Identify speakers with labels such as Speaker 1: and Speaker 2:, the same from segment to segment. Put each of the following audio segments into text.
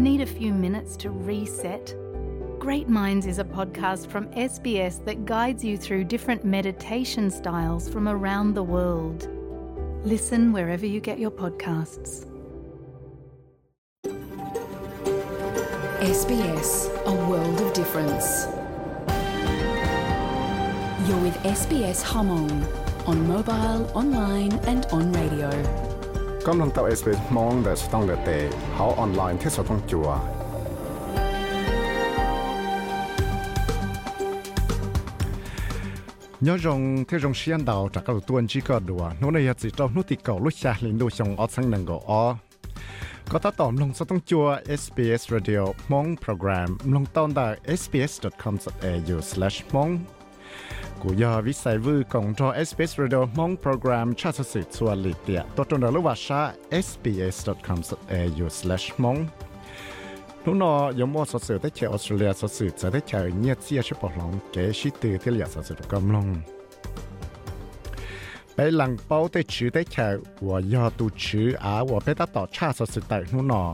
Speaker 1: Need a few minutes to reset? Great Minds is a podcast from SBS that guides you through different meditation styles from around the world. Listen wherever you get your podcasts.
Speaker 2: SBS, a world of difference. You're with SBS Hmong on mobile, online, and on radio.
Speaker 3: กำลังตัว SBS มองแต่ต้องเลเตเขาออนไลน์ที่สต้องจัวnhớ rằng thế rằng xuyên đầu chắc cái tuần chỉ có đùa nó này chỉ trong nút tiệt cầu lúc xa lên đôi xong ở sang nâng gõ ó có ta tóm lòng sẽต้องจัว SBS Radio มองโปรแกรมลงต้นได้ sbs.com.au/mong กูยอวิสัยวูของทอเอสเปสเรดมองโปรแกรมชาติสิทธิ์สวลิเตียตัวตนเราว่าชา sbs.com.au/mong นู่นอยมอสสื่อได้เชียออสเตรเลียสื่อจะได้เชียเงียบเสียชิปหลงเกชิตือที่เลียสื่อกำลงไปหลังเป้าได้ชื่อได้เชียว่ายอตูชื่ออาว่าไปตัดต่อชาติสื่อแต่นู่นอ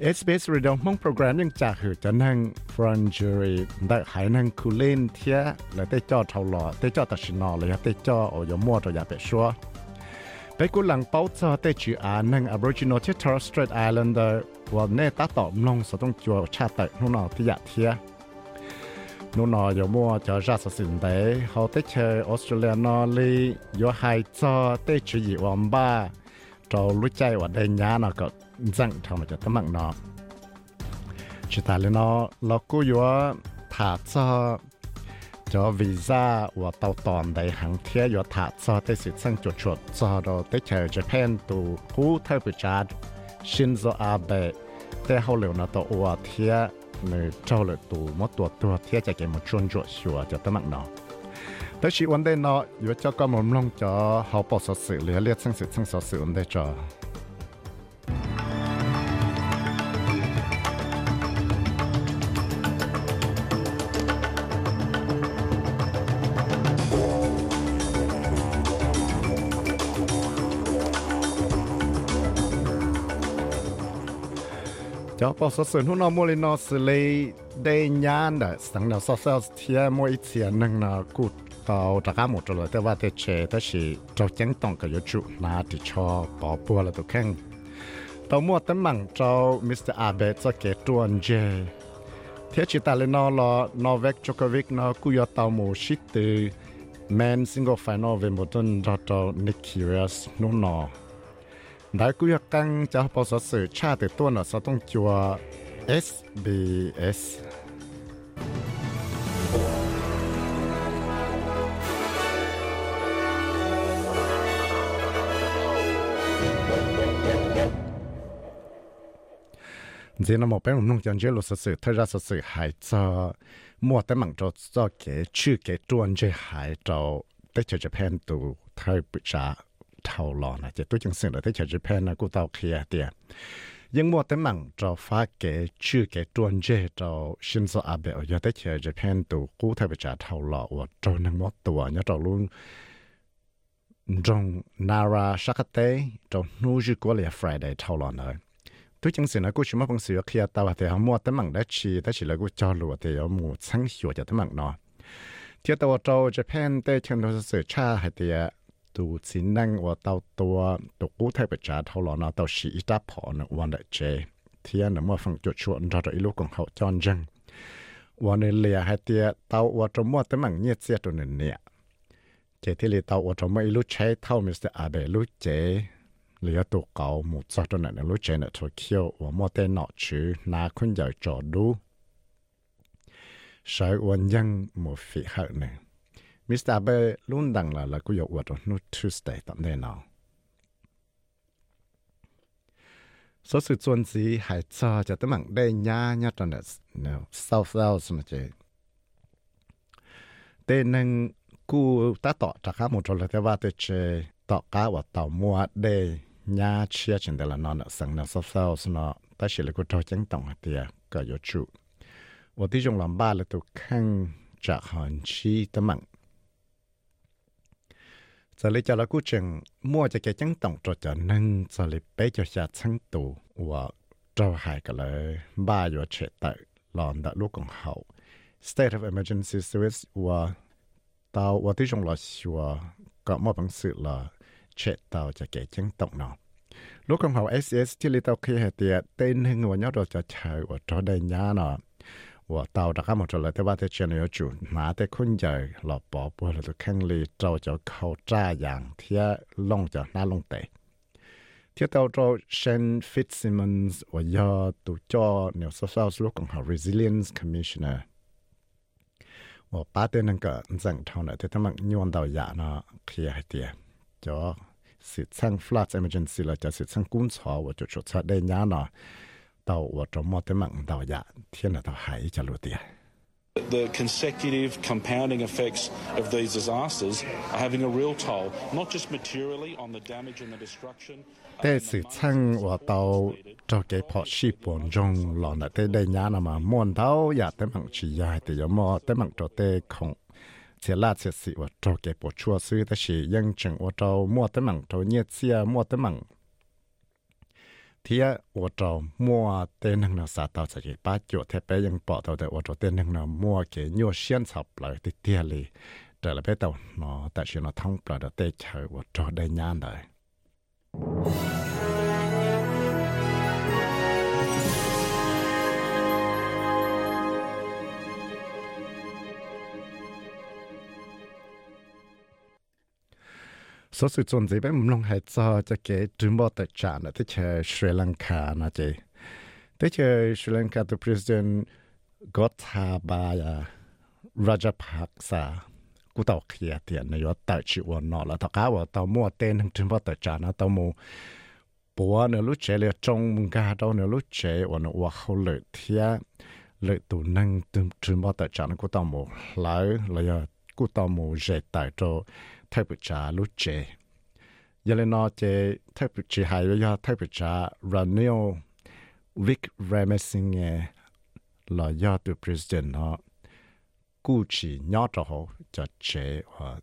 Speaker 3: SBS Radio mong program ยังจากหือจะนั่ง front jury ได้หายนั่งคูเล่นเทียแล้วได้จ่อเท่าหล่อได้จ่อตัดสินอเลยได้จ่อโอยมัวตัวอย่าไปชัวไปกูหลังเป้าจอได้จืออานั่ง Aboriginal ที่ Torres Strait Islander ว่าเน่ตาตอบลงสต้องจัวชาตินู่นนอที่อยากเทียนู่นนออยู่มั่วจะรัสสินเดเขาได้เชอออสเตรเลียนอลีย่อได้จือเรารู้ใจว่าได้ยาเนาะก็จังทำมาจะตั้งมั่งเนาะชิตาเลยเนาะเรากูอยู่ถาจ่อจอวีซ่า trâu lúa chay và đây nhá nó có răng trong nó cho tấm mạng nó chỉ ta lên nó nó cố yếu thả cho cho visa và tàu tòn đầy hàng thiết yếu thả cho để sự sang chuột chuột cho đó để chờ Japan tu hú thay bị chát Shinzo Abe để hậu liệu nó tàu ua thiết nơi trâu lợi tù một tuột tuột thiết chạy kèm một chuôn chuột xua cho tấm mạng nó ลยตูมตัวตัวเทียจะเก็บมาชวนจวดชัวจะตั้งมั่งเนาะแต่ชีวันเดนเนาะอยู่เจ้าก็มันลงจอเขาปอสสื่อเหลือเลียดซึ่งสื่อซึ่งสื่อวันเดจอ cho bỏ số sự hôn nó mua lên nó xử lý đây nhàn đã sáng nào sau sau thì mua ít tiền nâng nó cụ tàu trả cả một chỗ rồiแต่ว่าแต่เชแต่สิเราจังต้องก็อยู่จุนาที่ชอปอปัวแล้วตัวแข้งตาวมัวตั้งมั่งเจ้ามิสเตอร์อาเบะจะเกตวนเจเ ทียชิตาเลนอลอนอเวกโจโควิกนอกุยตาวมูชิตือแมนซิงเกิลไฟนอลเวมบตันเราเจ้านิกคิรัสนู่นนอ đại cúyak căng cho bao giờ sự cha từ tuần ở sau tông chùa SBS thế nó một bé nông dân chế sơ sự thay ra sự hải cho mua tới mạng cho cho cái chữ cái tuân chế hải cho tới cho Japan tu thay bị trả thầu lò này chỉ tôi chẳng xin là tới cho Japan là cũng tao kia tiền nhưng mua tới mạng cho phá cái chữ cái tuân chế cho Shinzo Abe ở giờ tới cho Japan tu cũng thay bị trả thầu lò và cho năng mua tua nhớ cho luôn trong Nara Shakate trong Nuju Korea Friday thầu lò này ทุกจังสินะกูชิมว่าพังเสือเคลียตาวแต่เขามัวแต่มังได้ชีแต่สิล้กูจอหลัวแต่เอาหมูสังหัวจะแต่มังเนาะเที่ยวตัวโจจะแพนเตเชิงทศชาให้เตียดูสินนั่งว่าเตาตัวตกกู้ไทยประจาเท่าหลอนะเตาชีตาพอนวันเดเจเที่ยนมัวฟังจุดชวนเราอีลูกของเขาจอนจังวันเลียให้เตียเตาว่าจะมัวแต่มังเงียเสียตัวหนึ่งเนี่ยเจที่เลียเตาว่าจะไม่รู้ใช้เท่ามิสเตอร์อาเบลุเจ lý tụ cầu một sát cho nên lúc chơi nữa thôi kêu và mua tên nọ chứ na khuyên giải trò đu. Sợ uốn dân một phí hậu nè Mr. Abe luôn đằng là là cũng dụ vật Tuesday tạm đây nào. Số sự gì hãy cho cho tới mạng đây nha nha trong đó no, South mà chơi tên năng cú ta tỏ trả khá một trò là thế ba chơi tỏ cá và tàu mua đây nhà chia chừng đó là nó nợ sẵn nợ sắp sau nó ta chỉ là có trò chẳng tổng hạt tiền cả yếu chủ và tí trong làm ba là tôi khăn chạc hòn chi tâm mạng giờ lấy cho là cú chừng, mua cho cái chẳng tổng cho cho nâng, giờ lấy bé cho xa chẳng tù. Và trò hại cái là ba yếu trẻ tự lòn đã lúc còn hậu. State of emergency service và tao và tí trong là xua cả mọi bằng sự là chết tàu cho kẻ chứng tổng nào lúc còn hậu SS thì lý tàu khi hệ tiệt tên hình của nhau rồi cho chờ và cho đây nhá nó 我到大家冇做嚟，啲话啲专业做，马啲坤就落宝宝嚟到倾你做就靠炸样，贴窿就拿窿地。贴到做 Shane Fitzsimmons，我要读咗 New South Wales 录讲下 Resilience Commissioner。我把啲那个正常的，啲他们用到呀呢，可以啲， cho sự sang flood emergency là cho sự sang cuốn sọ và cho chỗ xa đây nhá tàu và trong một cái mạng tàu dạ thiên là tàu hải cho lụt
Speaker 4: The consecutive compounding effects of these disasters are having a real toll, not just materially on the damage and the destruction.
Speaker 3: Tế sự chăng và tàu cho cái phọ sĩ bồn rong lò nà tế đây nhá nà mà môn tàu dạ tế mạng chỉ dài tế yếu mò tế mạng cho tế không 且拉起是我找给不错，所以的是认真我找莫得忙，找日子啊莫得忙。天我找莫得能了啥到这里，把脚特别用报道的我找得能了莫给尿仙草不来的店里，得了别到喏，但是呢汤不来的带起我找的娘的。số sự chuẩn gì bé mông hải cho cho cái trung bộ tại trả là thế chơi Sri Lanka nè chị thế chơi Sri Lanka the president Gotabaya Rajapaksa cú tàu kia tiền này có tại chịu nó là tàu cá vào tàu mua tên hàng trung bộ tại trả nó tàu mua bố nữa lúc trẻ là trong ga đâu nữa lúc trẻ và nó và hậu lợi thia lợi tụ năng trung bộ tại trả nó cú tàu mua lỡ là cú tàu mua dễ tại chỗ temperature ลุเจยาเลนอเจ temperature หายยา temperature รันเนลวิกเรเมซิงเงลอยาตัว president เนาะกู้ชียอดเขาจะเจ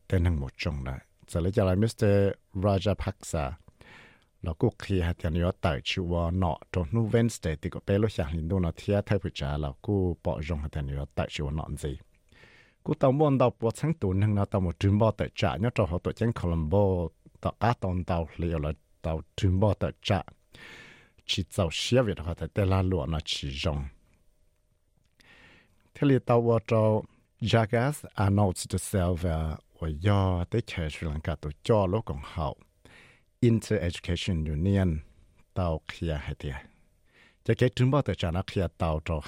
Speaker 3: เต้นทั้งหมดจงเลยจะเลยจะเลยมิสเตอร์ราชาพักษาเราก็เคลียร์ที่นี่ว่าแต่ชัวเนาะตรงนู้นเวนสเตติก็ไปรู้จักลินดูนาเทียไทยพิจารเราก็ปะจงที่นี่ว่าแต่ชัวเนาะสิ cú tàu muốn tàu bộ sáng tụ nâng nó tàu một trường bao tại trả nhớ cho họ tổ chức Colombo, tàu cá tàu tàu liệu là tàu trường bao tại trả. Chỉ tàu xe việt họ tại tây la lụa nó chỉ rong thế li tàu vào cho Jagas announced to sell và và do tới chờ Sri Lanka tổ cho lúc còn hậu. Inter Education Union, tàu kia hay tiệt cho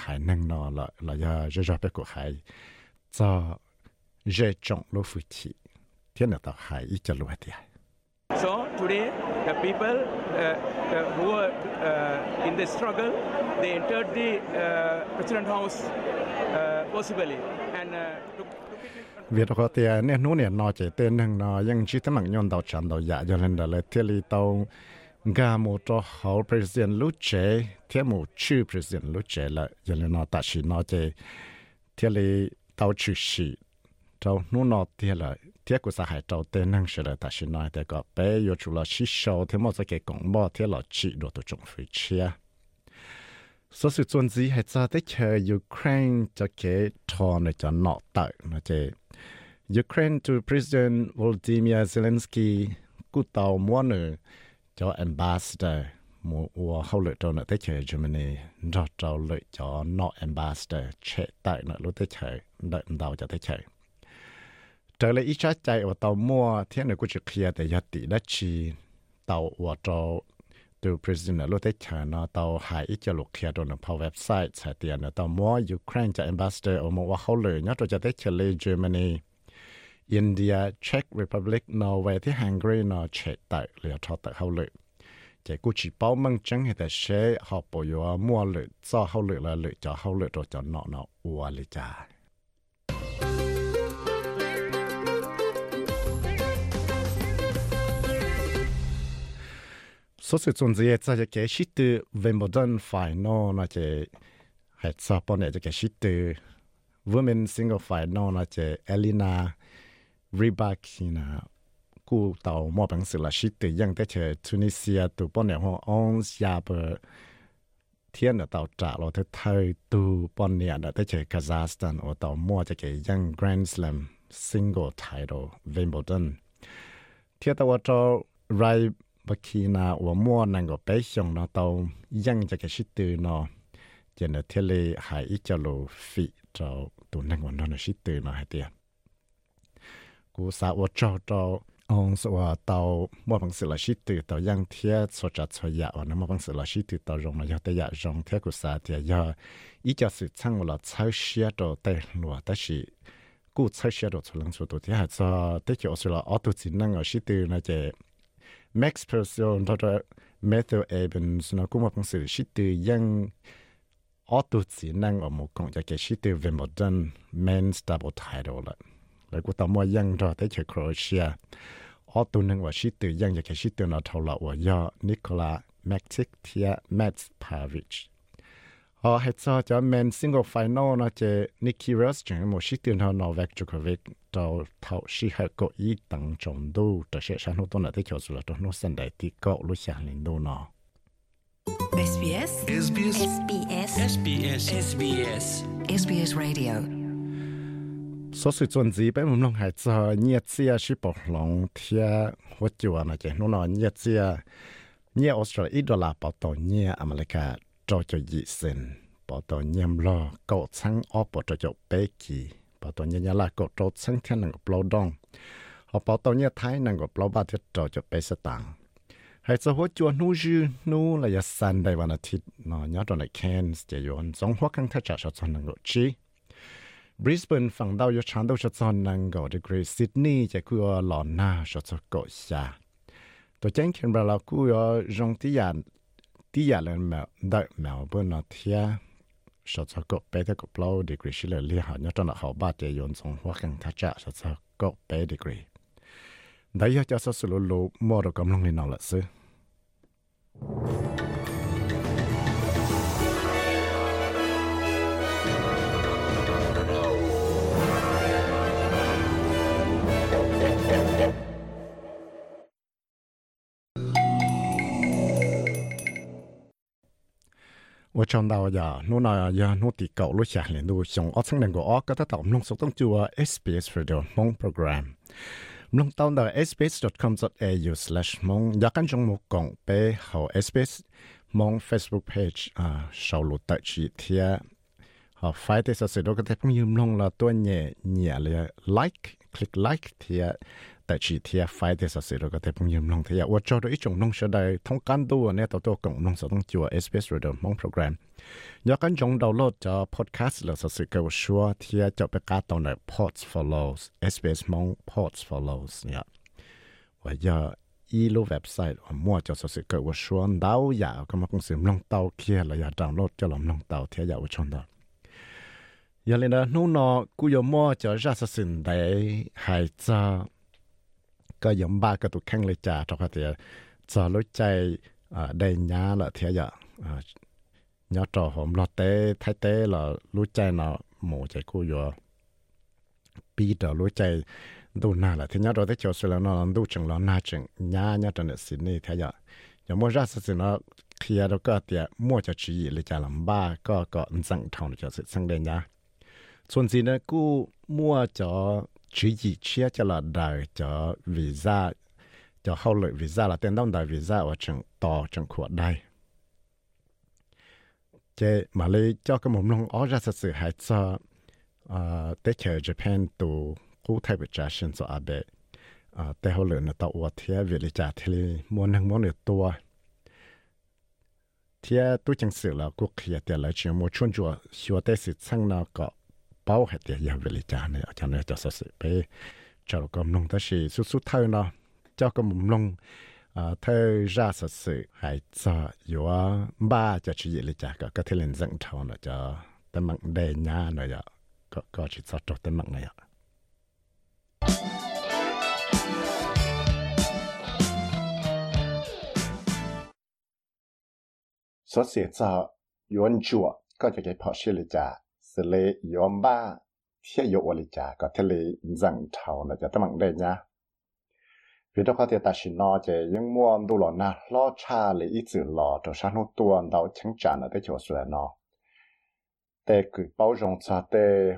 Speaker 3: cho dễ trọng lô phụ thị thiên là hải ít cho lúa tiền
Speaker 5: So today, the people uh, uh, who were uh, in the struggle, they entered the uh, President House uh, possibly. And uh, took,
Speaker 3: việc tiền nên nó nên nó chỉ tên hàng nó ยัง chỉ tấm bằng nhon tàu chắn tàu dạ cho nên là thiết lý tàu gà một cho hậu president lúc trẻ thiết một chữ president lúc trẻ là cho nên nó ta chỉ nó chỉ thiết lý tao chữ sĩ tao nu nọ thiết là thiết của xã hải tao tên năng sẽ là ta sẽ nói để có bé yêu chủ là chỉ sau thì một cái công bố thiết là chỉ đồ tổ trọng phi chia số sự chuẩn gì hay cho tới chờ Ukraine cho cái thò này cho nọ tại nó chế Ukraine to President Volodymyr Zelensky cú tàu mua nữa cho ambassador มัวเข้าเลยตอนนั้นเฉยเยอรมนีรอดเราเลยจอนอแอมบาสเตอร์เชตแต่นั้นรู้เฉยไดเราจะเฉยเจอเลยอีชัดใจว่าตอมัวเท่านั้นกูจะเคลียร์แต่ยติไดชีเตาวัวจอตัวประธานาธิเดีชาแนลตัวหายอีจะลุกเคลียร์ตัวนั้นพอเว็บไซต์สายเตียนนะตัวมัวยูเครนจะเอมบาสเตอร์ออกมัว่าเขาเลยนะตัวจะได้เชลยเยอรมนีอินเดียเช็กริพับลิกนอร์เวย์ที่ฮังการีนอร์เช็กแต่เหลือทอแต่เข้าเลย chỉ cũng chỉ bao mong chẳng hết sẽ họ bảo yo à, mua lệ cho hậu lệ là lệ cho hậu lệ rồi cho nọ nọ, ua lệ cha. Số sự chuẩn gì cho cái shit từ về một Wimbledon phải nó là cái hay sao bọn này cho cái shit từ women single phải nó là cái Elena Rybakina à. กูเต่ามอบังสือละชิตยังแต่เชทุนิเซียตัวป้อนเนี่ยหัวองซาเปอร์เทียนเต่าจ่าเราเธอเธอตูป้อนเนี่ยแต่เชคาซัคสถานเต่ามอจะเกยังแกรนด์สลัมซิงเกิลไทโดเวนบอลตันเทียตัวจอไรบักีนาหัวมัวนังก็ไปชงเนาะเต่ายังจะเกชิตตือเนาะเจนเทเลหายอีจโลฟิเจ้าตัวนั่งวันนอนชิตตือเนาะให้เตียกูสาวจอจอ ông sợ vào tàu mua bằng sự là shit từ tàu yang thia so chặt so ya và nó mua bằng sự là shit từ tàu rong mà do tay ya rong thia của sa thì ya ý cho sự chăng là chao xe đồ tay lúa ta chỉ cú chao xe đồ cho lăng số đồ thì hay cho tới chỗ sự là auto chỉ năng ở shit từ nó chỉ Max Person đó là Matthew Evans nó cũng mua bằng sự shit từ yang auto chỉ năng ở một công cho cái shit từ về Wimbledon men's double title là lại của tàu mua yang đó tới chỗ Croatia ở tu nâng và sĩ tử yang cái sĩ tử nó thâu lọ và do Nikola Matic thia Mats Pavic họ hết cho cho men single final nó chế Nikki Rose chẳng một sĩ tử nó Novak Djokovic đầu thâu sĩ hệ có ý tăng trọng đô trở sẽ sáng hô tôn là tới chỗ là trong nó sân đại tí cậu lúc sáng lên đô nó
Speaker 6: SBS SBS SBS
Speaker 7: SBS SBS
Speaker 6: SBS Radio
Speaker 3: số sự chuẩn gì bé mình long hải cho nhiệt xe sĩ bảo lòng thia hỗ trợ này chứ nó nói nhiệt xe nhiệt Australia ít đô la bảo tàu nhiệt America cho cho dị sinh bảo tàu nhiệt lo cậu sang ở bảo cho cho bé kỳ bảo tàu nhiệt nhà là cậu cho sang thiên năng bảo đông họ bảo tàu nhiệt thái năng bảo ba thiết cho cho bé sẽ tặng hay cho hỗ trợ nu dư nu là ya san đây vào là thịt nó nhớ trong này Cairns chỉ yon giống hoa căng thắt trả cho năng chi Brisbane ฝั่งดาวยชันดาวชดซอนนังก็ดีกรีซิดนีย์จะคุยหลอนนาชดก็ชาตัวเจ้งเขียนบราคุยจงที่ยานที่ยานเลยแมวได้แมวบนนอเทียชดก็ไปแต่ก็เปล่าดีกรีชิเลลี่หาเนี่ยตอนเขาบาดเจยนส่งหัวกันทัชชดก็ไปดีกรีได้ยจะสรุปลูมอดกำลังในนอละซื้อ 我唱到呀，侬那呀，侬地狗路下连路上，我曾能够我觉得到侬所当做 SBS Radio 梦 program，侬到到 sbs.com.au/slash 梦，也跟中目讲背后 SBS 梦 Facebook page 啊，收录得起贴，好，快啲就时到个地方要弄啦，多嘢嘢咧，like click like 贴。 แต่ชีเทียไฟเดสสิเราก็แต่ผมยืมลงเทียว่าจอดอีจงลงเสดายท่องการตัวเนี่ยตัวตัวกงลงสต้องจัว SBS Radio มองโปรแกรมยากันจงดาวน์โหลดจอพอดแคสต์เราสิเกวชัวเทียจะไปกาตอนไหน Pods follows SBS มอง Pods follows เนี่ยว่าอย่าอีโลเว็บไซต์ว่ามั่วจะสิเกวชัวดาวยาวก็มาคงเสิมลงเตาเคียเราอยากดาวน์โหลดจะลองลงเตาเทียอยากว่าชนดาอย่าเลยนะนู่นนอกูยอมมั่วจะรัสสินได้หายใจ ก็ยมบ้าก็ตุกแข่งเลยจ่าทอกเตียจอรถใจได้ยาละเทียยยอจอหอมรอเต้ไทเต้ละรู้ใจเนาะหมูใจกูอยู่ปีเดอรู้ใจดูหน้าละที่ยอดเราได้เจอสุดแล้วเนาะดูจังแล้วน่าจังยาเนี่ยตอนนี้สินี่เทียยอย่างมั่วรัสสินะเคลียร์แล้วก็เตียมั่วจะชี้เลยจ่าลำบ้าก็ก็สั่งทองจะสั่งเดียนยาส่วนสินะกูมั่วจะ chỉ gì chia cho là đời cho visa cho hậu lợi visa là tên đông đời visa ở trường to trường khuất đây. Chế mà lấy cho cái mồm lông ở ra sự hại cho à tế chờ Japan tụ cú thay bị trả sinh cho abe. À, tế hậu lợi nó tạo ở thế về lý trả thì muốn năng muốn được tua. Thế tôi chẳng sự là cuộc kia tiền là chuyện mua chuyên chùa xua tế sự sang nào có bao hết tiền giờ về lý trả này cho này cho sự bé cho cái mông đó là số số thâu nó cho cái mông à thâu ra sự sự hay cho yếu ba cho chỉ lý trả cái cái thiên dẫn thâu nó cho tấm mạng đề nhà nó giờ có có chỉ cho cho tấm mạng này ạ số sẽ cho yuan chua, có cho cái phật sư lý trả sẽ lấy yom ba thiết yếu ở chả có thể lấy rằng thảo là cho tâm bằng đây nhá vì đó có thể ta chỉ nói chỉ những mua đồ lo na, lo cha lấy ít chữ lo cho sáng hôm tuần đầu chẳng trả là để cho sửa nó để cứ bảo rộng cho tế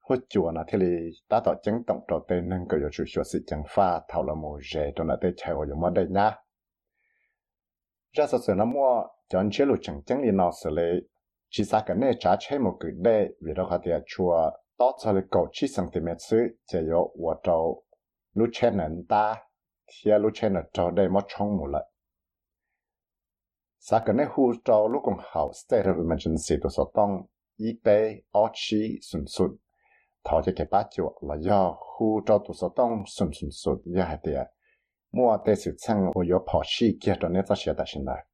Speaker 3: hỗ trợ là thế thì ta tạo chứng tổng cho để nâng cao cho sự sự chẳng pha thảo là một rẻ cho là để chạy vào những món đây nhá ra sau sự nó mua chọn chế lục chẳng chẳng đi nào xử lý chỉ sa cái này trả chế một cái đây vì đó có thể chùa đó cho lấy cầu chỉ cm chỉ có 我找路线能大。thì lúc trên là trò đây mất trong một lại sa cái này hu trò lúc còn hậu state of emergency tôi sẽ tông y tế ở chi sụn sụn thọ cho cái bát chỗ là do hu trò tôi sẽ tông sụn sụn sụn ya hay tiệt mua tế sự chăng của yếu bỏ chi kia cho nên ta sẽ ta xin lại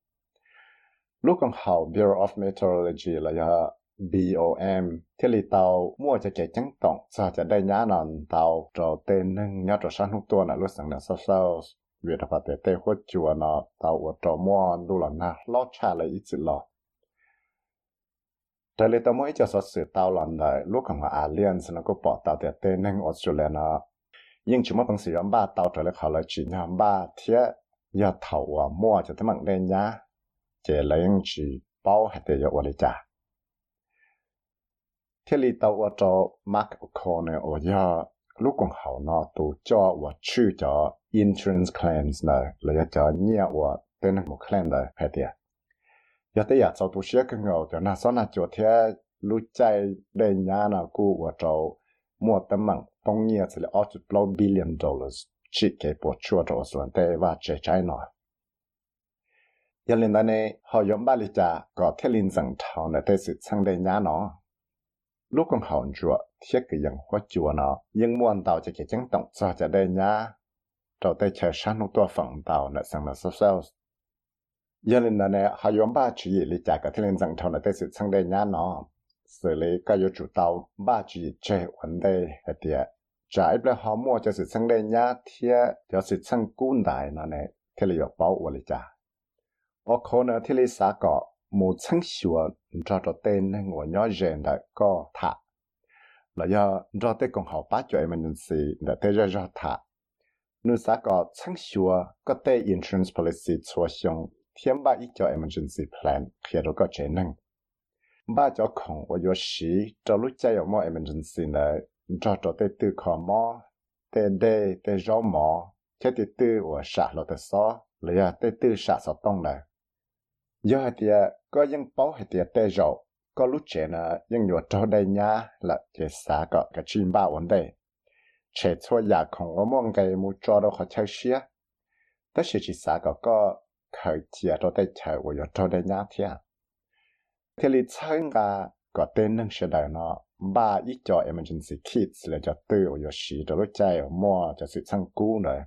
Speaker 3: Lúc còn học Bureau of Meteorology là do BOM thế li tàu mua cho cái trắng tổng, sao cho đây nhá nòn tàu trò tên nâng nhá trò sáng hút tua là lúc sáng là sao sao? Việc là phải tên hút chùa nó tàu ở trò mua đu là na, lo cha là ít chữ lo thế li tàu mua cho số sự tàu lần đời lúc còn là Alliance nó có bỏ tàu để tên nâng Australia nó nhưng chúng ta bằng sử dụng ba tàu trở lại khảo lại chỉ nhằm ba thiết giờ thầu mua cho thế mạng đây nhá chế lấy chỉ bao hay để cho lấy cha thế lý tàu ở cho Mark O'Connor ở nhà lúc còn hậu nó tụ cho và chữ cho insurance claims nè là cho nhiều và tên một claim này phải đi giờ tới giờ sau tụ xe cái ngầu cho nó sau này cho thế lúc chạy đây nhà nó cũ và cho mua tấm mạng tông nhiều sẽ là 8 billion dollars chỉ cái bộ chua cho số tế và chế trái nói 要令到呢好用巴里家搞铁林正常呢，但是唱的伢喏，如果好做铁个人活做呢，应望到这个正动作就得伢，到在车上弄多放到呢，上了说说。要令到呢好用巴注意里家搞铁林正常呢，但是唱的伢喏，所以ก็要主导巴注意这问题一点。จากเปล่าหอมัวจะสืบสังเดียเทียจะสืบสังกุ้นได้นั่นเองที่เราบอกว่าเลยจ้า 我可能听你啥个，母亲说，你找着 tên nên ngồi nhỏ rèn đã có thả. Là do rõ tới còn học bác cho em mình gì đã tới ra rõ thả. Nếu xã có chẳng sure có insurance policy chua xong, thêm ba ít cho emergency plan khi đó có chế năng. Ba cho khổng và yếu sĩ cho lúc chạy ở emergency này, cho cho tới tư khó mô, tế đê, tế rõ mô, chế tư tư và sạc lọ tế xó, lấy tế tư sạc sọ này do hạt tiệt có những báo hạt tiệt tê rậu? Có lúc trẻ nè những nhựa trâu đây nhá, là cái xã có cái chim bao ổn đề trẻ cho nhà không có mong cái mu cho đâu họ chơi xia. Tất sự chỉ xã có có khởi chia cho đây chơi của nhựa trâu đây nhá thế à thế lý chơi ngà, có tên nâng sẽ đời nó ba ý cho emergency kids là cho tư ở xí cho lúc chơi ở mua cho sự sang cú nữa.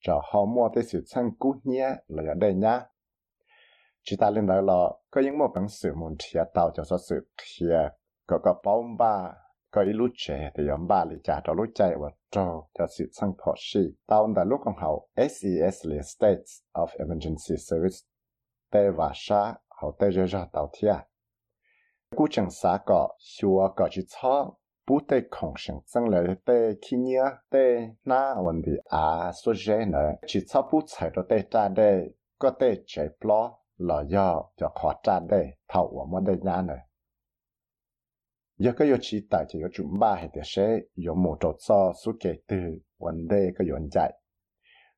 Speaker 3: Cho họ mua tới sự sang cú nhé là ở đây nhá chỉ ta lên đó là có những một bằng sự muốn thiệt tạo cho số sự thiệt có có bóng ba. Có ý lúc trẻ thì nhóm ba lý trả cho lúc chạy và cho cho sự sang phó sĩ. Tạo đã lúc còn hậu SES là States of Emergency Service. Tê và sa, hậu tê rơ ra tạo thiệt cú chẳng xã có xua có chỉ cho bút tê khổng sinh dân là tê khi nhớ, tê na vấn đề à số dễ nữa chỉ cho bút chạy cho tê ta đây có tê chạy là do cho khó trả đây thầu của mỗi đây nhà này. Giờ cái yếu chỉ tại chỉ có chúng ba hệ để sẽ yếu một chỗ cho số kế từ vấn đề cái yếu chạy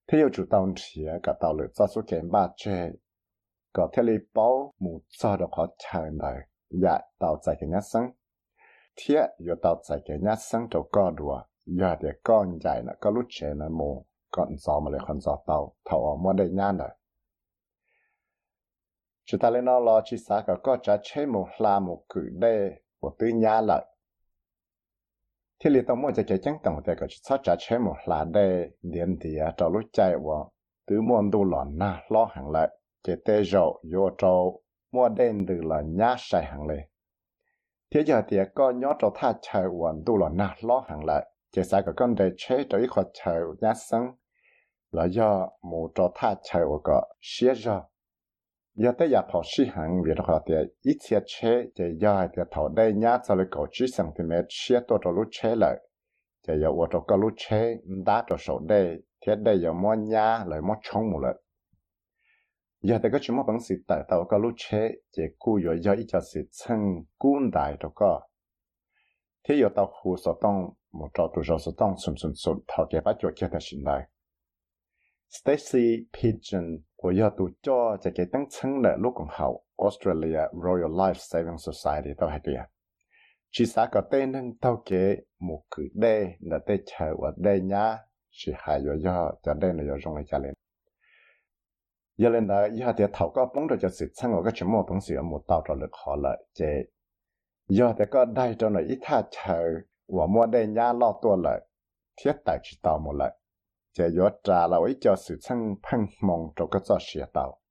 Speaker 3: thế yếu chủ động chỉ cả tạo lực cho số kế ba chế có thể lấy bảo một cho được khó trả này dạ tạo giải cái nhát sáng thế yếu tạo giải cái nhát sáng cho có đùa giờ để con chạy là có lúc chế là mù còn gió mà lại còn gió tàu thầu ở mỗi đây nhà này chúng ta lên nó lo chỉ xã cả có trả chế một là một cử đề của tư nhà lợi. Thì à, lý tổng mô cho cái chẳng tổng thì có chỉ xã trả chế một là đề điện thì cho lúc chạy và tứ môn tu lọ na, lo hàng lợi chế tê rộ, vô trâu mua đen từ là nhá sai hàng lệ thế giờ thì à, có nhớ cho tha chạy hoàn tu lọ na, lo hàng lợi chế xã có con đề chế cho ít khó chạy nhá sân. Là do một cho tha chạy và có xế ra giờ tới giờ thọ sĩ hàng việc họ thì ít xe chế thì giờ thì thọ đây nhá cho lấy cổ chỉ sang thì mẹ chia tôi cho lúc chế lại thì giờ tôi cho có lúc chế đã cho số đây thế đây giờ mua nhá lại mua chống một lần giờ thì có chúng mà bằng sự tại tàu có lúc chế chỉ cú giờ giờ ít cho sự chân cuốn đại cho có thế giờ tàu hồ sở tông một trò tụ sở tông sum sum sum thọ cái bắt chuột kia ta xin lại Stacy Pigeon 我要读咗就嘅等称咧，碌共后 Australia Royal Life Saving Society 都系啲啊。chỉ xã có tên nâng tao kế một cử đê là tê chờ và đê nhá chỉ hai yo yo cho đê là yo rong lại cho lên giờ lên đó giờ thì thầu có bóng rồi cho sự sang ở cái chuyện một bóng sự một tàu cho lực họ lại chế giờ thì có đây cho nó ít tha chờ và mua đê nhá lo tua lại thiết tại chỉ tàu một lại chế yo trả là ít cho sự sang phăng mong cho cái cho xỉa tàu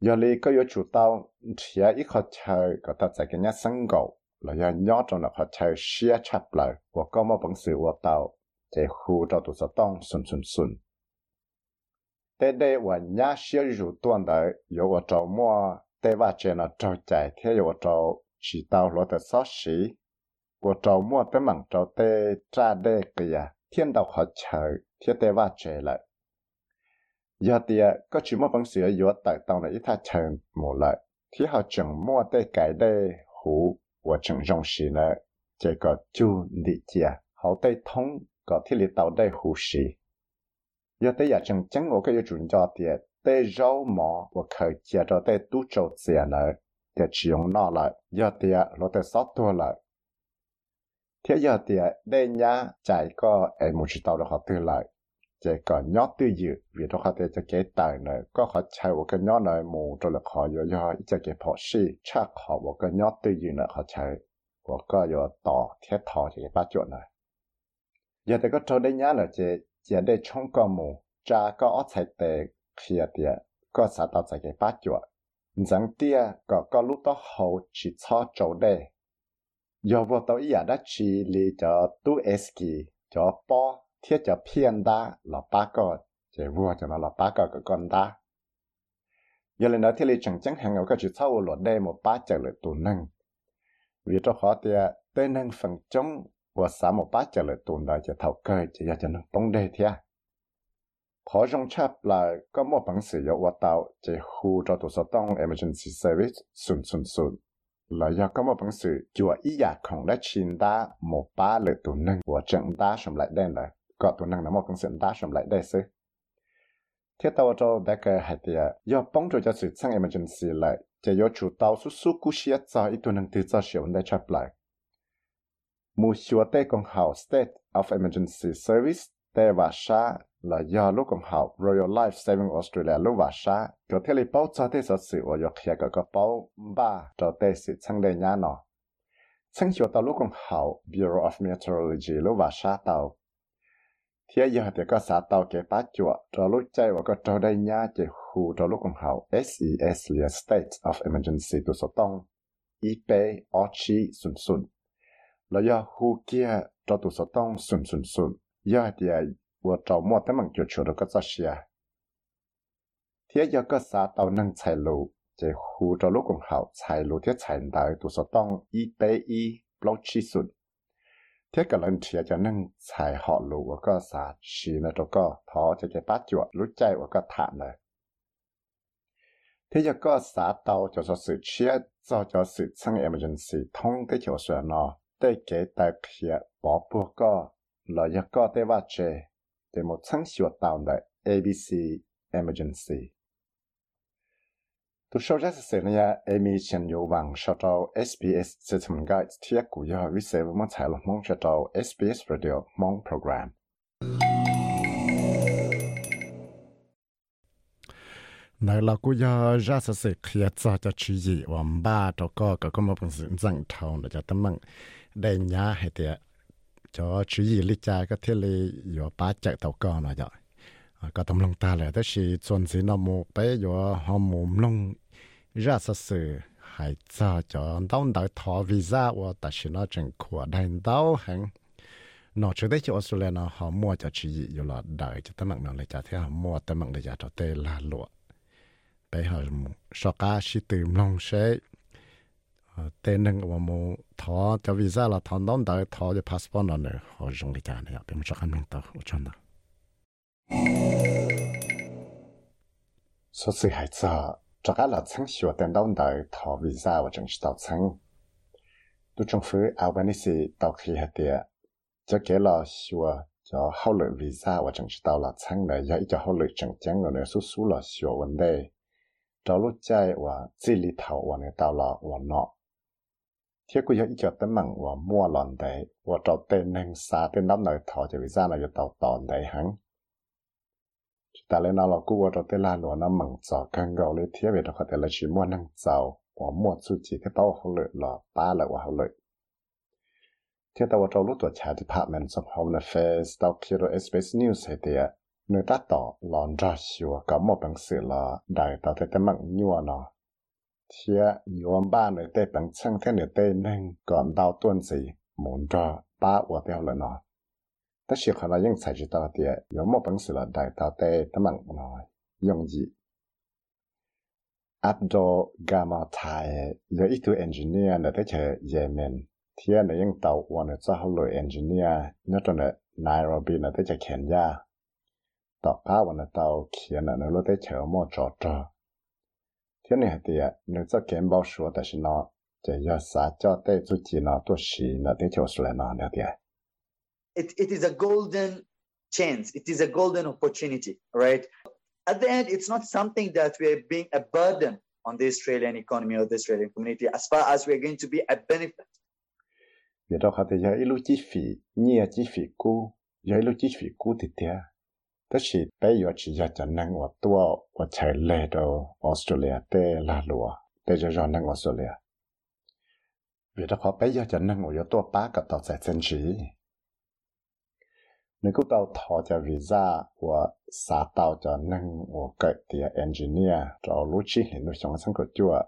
Speaker 3: giờ li có yo chủ tàu chỉ ít họ chờ có ta tại cái nhá sang gầu là do nhỏ trong là họ chơi xia chập lại và có một bằng sự và tàu để khu cho tụi sao tông xuân xuân xuân tế đây và nhá xia rủ tuần đấy có và trâu mua tế và chơi là trâu chạy thế và trâu chỉ tàu lo tới sáu xí và trâu mua tới mảng trâu tế tra đê kìa thiên đạo họ chơi thế tế và chơi lại giờ thì có chỉ một bằng sự ở tại tàu này ít thay chơi một lại thì họ chẳng mua tế cái đây hủ 我正重视呢这个主理解，好 对通个体力到底呼吸。有的也正正我个有主要的，对肉毛我可接着对都州子呢，的使用那了，有的落得少多了。thế giờ thì đây nhá chạy có em muốn知道的话对了， 这个鸟对有，vì đó họ để cho cái tài này có họ chạy một cái鸟này mù cho là họ有要一只个跑士chắc họ một cái鸟对有呢họ chạy 我个有到铁套这个把脚呢，有这个做的伢了这这的冲个木，扎个二菜的去的，个啥到这个把脚，人爹个个路到后去操做的，要不到一样的去里叫都 S K 叫包。 thiết cho phiền ta là ba con chỉ vua cho nó là ba con của con ta giờ lên đó thiết lý chẳng chẳng hàng ngầu các chữ sau luật đây một ba chữ lợi tù năng. Vì cho khó thì à, tên năng phần chống và xã một ba chữ lợi tù đó chỉ thầu cơ chỉ ra cho nó bóng đề thế à. khó trong chấp là có một bằng sử dụng hoạt tạo chỉ hù cho tụ số tông emergency service, sùn sùn sùn. Là do có một bằng sử chùa ý giả khổng đã chín ta một ba lợi tù năng của trận ta xong lại đen lại có tụ năng là một công sự đa sầm lại đây sư thiết tàu cho đã cái hạt địa do bóng cho sự sang emergency lại chỉ do chủ tàu số số cú xia cho ít tụ năng từ cho sự vấn đề chấp lại. Mu xua tê công hào state of emergency service tê và sa là do lúc công hào Royal Life Saving Australia lúc và sa cho thế li báo cho tê sở sự và do kia cái cái báo ba cho tê sự sang đây nhà nó sang xua tàu lúc công hào Bureau of Meteorology lúc và sa tàu thế giờ thì có xã tàu cái bát chuột cho lúc chạy và có cho đây nhá chỉ hù cho lúc còn hậu SES là State of Emergency tu số tông IP Ochi sun sun. Là do hù kia cho tu số tông sun sun sun. Giờ thì vừa cho mua tấm bằng chuột chuột có cho xia thế giờ có xã tàu nâng chạy lù chỉ hù cho lúc còn hậu chạy lù thế chạy đại tu số tông IP Blochi sun thế cả lần chia cho nên xài họ lù và có xả xì là cho có thọ cho cái bát chuột lúc chạy và có thả này. Thế giờ có xả tàu cho cho sự chia, cho cho sự sang emergency thông cái chỗ sửa nó để cái tài kia bỏ bùa có là giờ có để vào chế để một sáng sửa tàu này ABC emergency tu sau ra sẽ là emi Chen Yu Wang sau đó SBS sẽ tham gia thiết của yo vi sẽ mong chạy lo mong sau đó SBS Radio mong program. này là cú ya ra sẽ sẽ khía cho cho chú ý và ba to có có có một phần sự rằng thầu để cho tấm bằng đây nhá hay tiệt cho chú gì lý cha cái thiết lý yo ba chạy tàu con rồi rồi có tấm lòng ta là đó là chuẩn gì nó một bé yo họ mồm lông ra sự sự hay cho cho đóng đợi thọ visa và ta chỉ nó chẳng của đàn đau hàng nó trước đây cho Australia nó họ mua cho chỉ gì là đợi cho tấm nó lại cho thế họ mua tấm để cho tê là lụa bây giờ so cả chỉ từ lòng sẽ tên nâng và mua thọ cho visa là thọ đóng đợi thọ cho passport nó nữa họ dùng để trả này bên cho anh cho nó số và số và và và mua lòn đấy và cho tên nên xa tên đón đời thọ cho visa là cho tàu tòn đấy hắn ta lên nó là cú vào tới là lúa nó mặn giò càng gạo lên thiết về đó có thể là chỉ mua năng giàu và mua chút chỉ cái tàu hậu lợi là ba lợi và hậu lợi. Thiết tàu trong lúc tuổi trẻ Department of Home Affairs tàu kia rồi News hay tiệt nơi ta tỏ lòn ra xíu, có một bằng sự là đại tàu thể tấm mặn nhua nó. Thiết nhua ba nơi tê bằng chân thế nơi tê nên còn đau tuần gì, muốn ra ba và theo lời nó. 但是可能用才知道的，有么本事了，带到的他们来用意。Abdul Gamatai 有一堆 engineer 呢，在这也门，天呢用到我呢做好了 engineer，那种呢 Nairobi 呢在这肯亚，到家我呢到天呢呢落在这么找找，天呢的呢做简报说的是呢，这要啥叫带自己呢，都是呢在就是来呢那的。
Speaker 8: It, it is a golden chance. It is a golden opportunity, right? At the end, it's not something that we're being a burden on the Australian economy or the Australian community as far as we're going to be a benefit.
Speaker 3: Vì đó khá giờ ilu chi phí, nhiều chi phí cũ, giờ ilu chi phí cũ thì thế. Tất chỉ bé giờ chỉ giờ chân năng ở tua ở chạy lệ đồ Australia tê là lúa, tê giờ giờ năng Australia. Vì đó khó bé giờ chân năng ở tua ba cái tàu chạy chân chỉ. 你估到头就 visa 我啥到就能我个的 engineer 就录取你都想上个做，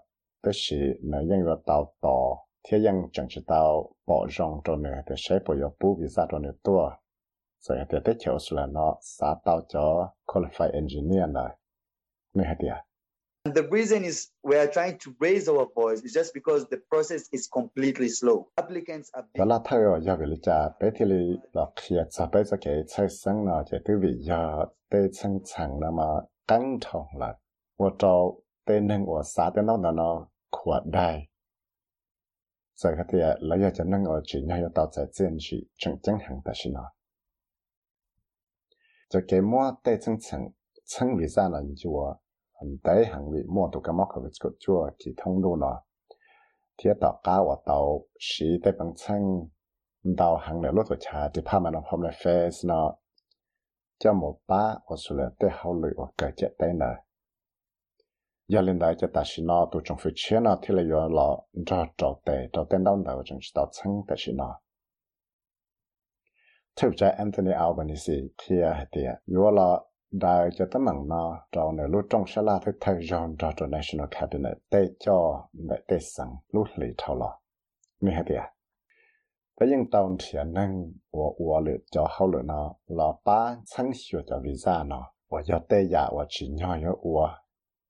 Speaker 3: 但是那因为到到天样正是到保障着呢的谁不要补 visa 着呢多，所以得得求出来呢啥到就 qualified engineer 呢，没还的。 And
Speaker 8: The reason is we are trying to raise our voice is just because the process is completely slow. Applicants are đó
Speaker 3: là thay ở gia vị cha bé thì là khi cha bé sẽ cái chạy sáng nào chỉ từ vì giờ bé chân chẳng là mà căng thẳng là và cho tê nên và xã tê nó là nó khỏe đại rồi cái thì là giờ cho nên ở chỉ nhau tạo ra tiền chỉ chân chân hàng đó là nó cho cái mua tê chân chẳng chân vì sao là như vậy 很多行为，莫图个莫去个个做，去通路呢？铁道高活动时，得帮称，唔到行了路途长，只怕么能抛来飞是喏。将木板，我说了得好料个接底呢。幺零台只台戏喏，途中飞车喏，天了要老，唔好着底着叮当底个种是到村台戏喏。特别 Anthony Albanese，听下听，有话咯。Đại cho tấm bằng nó trong này lúc trong sẽ là thứ thay John cho cho National Cabinet để cho mẹ để sẵn lúc lì thảo lọ Mẹ hả à? Thế nhưng tàu tiền năng của của lựa cho hậu lựa nó là ba sáng sửa cho visa nó, và cho tê giả và chỉ nhỏ yếu của